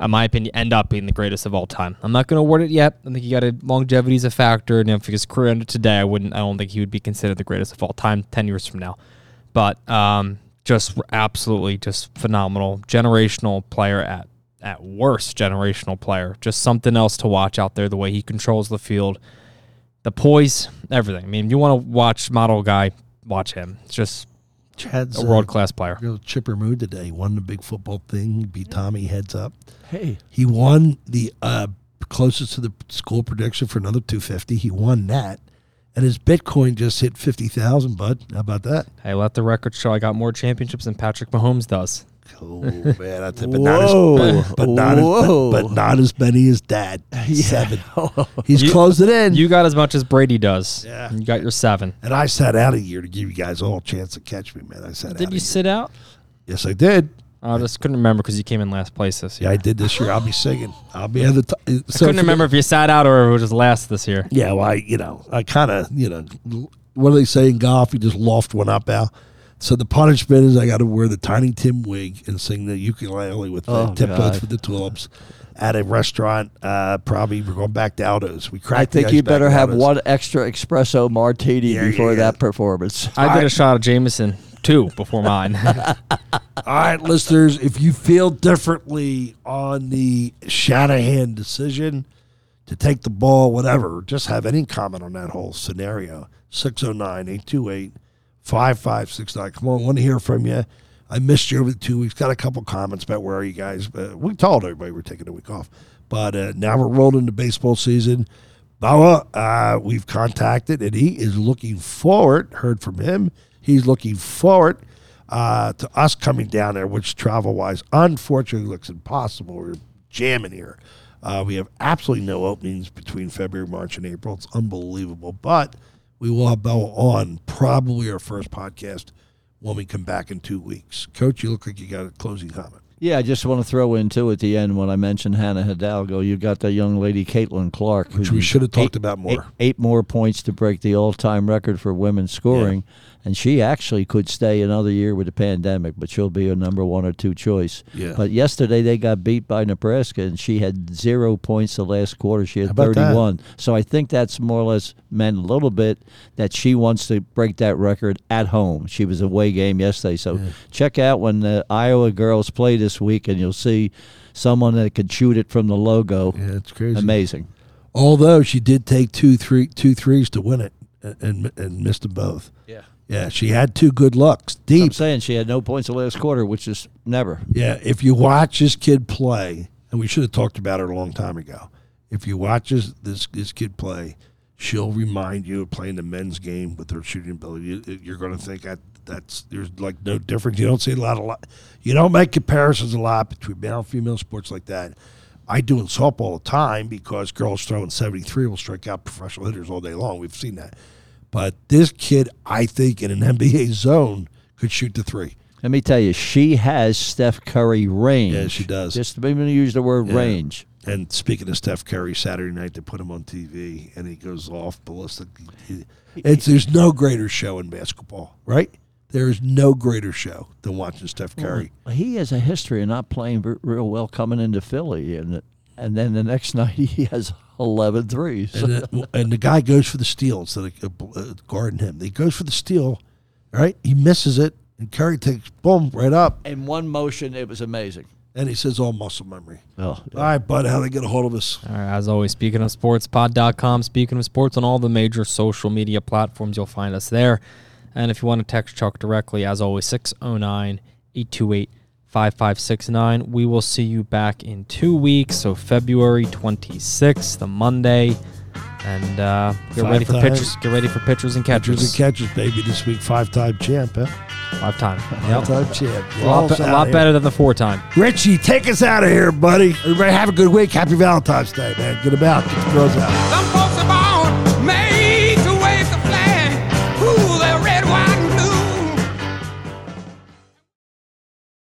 Speaker 3: in my opinion, end up being the greatest of all time. I'm not going to award it yet. I think you got a longevity is a factor, and if his career ended today, I wouldn't. I don't think he would be considered the greatest of all time ten years from now. But um, just absolutely, just phenomenal, generational player at at worst, generational player. Just something else to watch out there. The way he controls the field the poise, everything. I mean, you want to watch model guy, watch him. It's just
Speaker 1: Chad's
Speaker 3: a world class player.
Speaker 1: real chipper mood today. He won the big football thing. Beat Tommy heads up.
Speaker 2: Hey,
Speaker 1: He won the uh, closest to the school prediction for another 250. He won that. And his Bitcoin just hit 50,000, bud. How about that?
Speaker 3: Hey, let the record show I got more championships than Patrick Mahomes does.
Speaker 1: Oh, man. That's it. But,
Speaker 2: Whoa.
Speaker 1: Not as, but, but not as,
Speaker 2: Whoa.
Speaker 1: but, but not as many as dad. Seven. Oh. He's
Speaker 3: You-
Speaker 1: closing in.
Speaker 3: You got as much as Brady does.
Speaker 1: Yeah.
Speaker 3: You got your seven.
Speaker 1: and I sat out a year to give you guys all a chance to catch me, man. I sat out.
Speaker 3: Did
Speaker 1: a
Speaker 3: you
Speaker 1: year.
Speaker 3: sit out?
Speaker 1: Yes, I did.
Speaker 3: I just couldn't remember because you came in last place this year.
Speaker 1: Yeah, I did this year. I'll be singing. I'll be at the top.
Speaker 3: Uh, I couldn't remember if you sat out or if it was just last this year.
Speaker 1: Yeah, well, I, you know, I kind of, you know, what do they say in golf? You just loft one up, Al. So the punishment is I got to wear the Tiny Tim wig and sing the ukulele with the
Speaker 2: Oh,
Speaker 1: tip
Speaker 2: God.
Speaker 1: notes for the tulips at a restaurant. Uh, probably we're going back to Aldo's. We
Speaker 2: I
Speaker 1: cracked. the
Speaker 2: think you better have
Speaker 1: Aldo's.
Speaker 2: one extra espresso martini
Speaker 1: Yeah,
Speaker 2: before
Speaker 1: yeah.
Speaker 2: that performance.
Speaker 3: I did a shot of Jameson too before mine.
Speaker 1: All right, listeners, if you feel differently on the Shanahan decision to take the ball, whatever, just have any comment on that whole scenario. 609 828 5569. Come on, want to hear from you. I missed you over the two weeks. Got a couple comments about where are you guys. But we told everybody we're taking a week off. But uh, now we're rolling into baseball season. Bowa, uh, we've contacted, and he is looking forward. Heard from him. He's looking forward uh, to us coming down there, which travel wise, unfortunately, looks impossible. We're jamming here. Uh, we have absolutely no openings between February, March, and April. It's unbelievable. But we will have Bella on probably our first podcast when we come back in two weeks. Coach, you look like you got a closing comment.
Speaker 2: Yeah, I just want to throw in too at the end when I mentioned Hannah Hidalgo. You got that young lady Caitlin Clark,
Speaker 1: Which we should have talked
Speaker 2: eight-
Speaker 1: about more.
Speaker 2: Eight, eight more points to break the all-time record for women's scoring, and she actually could stay another year with the pandemic, but she'll be a number one or two choice.
Speaker 1: Yeah.
Speaker 2: But yesterday they got beat by Nebraska, and she had zero points the last quarter. She had
Speaker 1: How about that?
Speaker 2: 31. So I think that's more or less meant a little bit that she wants to break that record at home. She was away game yesterday, so check out when the Iowa girls play this week, and you'll see someone that could shoot it from the logo.
Speaker 1: Yeah, it's crazy.
Speaker 2: Amazing.
Speaker 1: Although she did take two, three, two threes to win it and, and, and missed them both.
Speaker 2: Yeah.
Speaker 1: Yeah, she had two good looks. Deep.
Speaker 2: I'm saying she had no points the last quarter, which is never.
Speaker 1: Yeah, if you watch this kid play, and we should have talked about her a long time ago. If you watch this this, this kid play, she'll remind you of playing the men's game with her shooting ability. You- You're going to think that that's there's like no difference. You don't see a lot of lot. You don't make comparisons a lot between male and female sports like that. I do in softball all the time because girls throwing 73 will strike out professional hitters all day long. We've seen that. But this kid, I think, in an NBA zone, could shoot the three.
Speaker 2: Let me tell you, she has Steph Curry range.
Speaker 1: Yeah, she does.
Speaker 2: Just to even to use the word
Speaker 1: Yeah.
Speaker 2: range.
Speaker 1: And speaking of Steph Curry, Saturday night they put him on TV and he goes off ballistic. It's there's no greater show in basketball, right? There is no greater show than watching Steph Curry.
Speaker 2: He has a history of not playing real well coming into Philly, and and then the next night he has 11 threes.
Speaker 1: And, the, and the guy goes for the steal instead of uh, uh, guarding him. He goes for the steal, right? He misses it, and Curry takes boom right up,
Speaker 2: In one motion, it was amazing.
Speaker 1: and he says all muscle memory.
Speaker 2: Oh,
Speaker 1: All right, bud, how they get a hold of us?
Speaker 3: All right, as always, speaking of sports, pod.com, speaking of sports on all the major social media platforms, you'll find us there. And if you want to text Chuck directly, as always, 609 828 5569. We will see you back in two weeks, so February 26th, the Monday. And uh, get
Speaker 1: Five
Speaker 3: ready for
Speaker 1: times.
Speaker 3: pitchers. Get ready for pitchers and catchers.
Speaker 1: Catchers and catches, baby, this week, five time champ, huh?
Speaker 3: Five time. Yep.
Speaker 1: Five-time champ.
Speaker 3: A lot, be- a lot better than the four time.
Speaker 1: Richie, take us out of here, buddy. Everybody have a good week. Happy Valentine's Day, man. Get about. Get the girls out.
Speaker 7: Some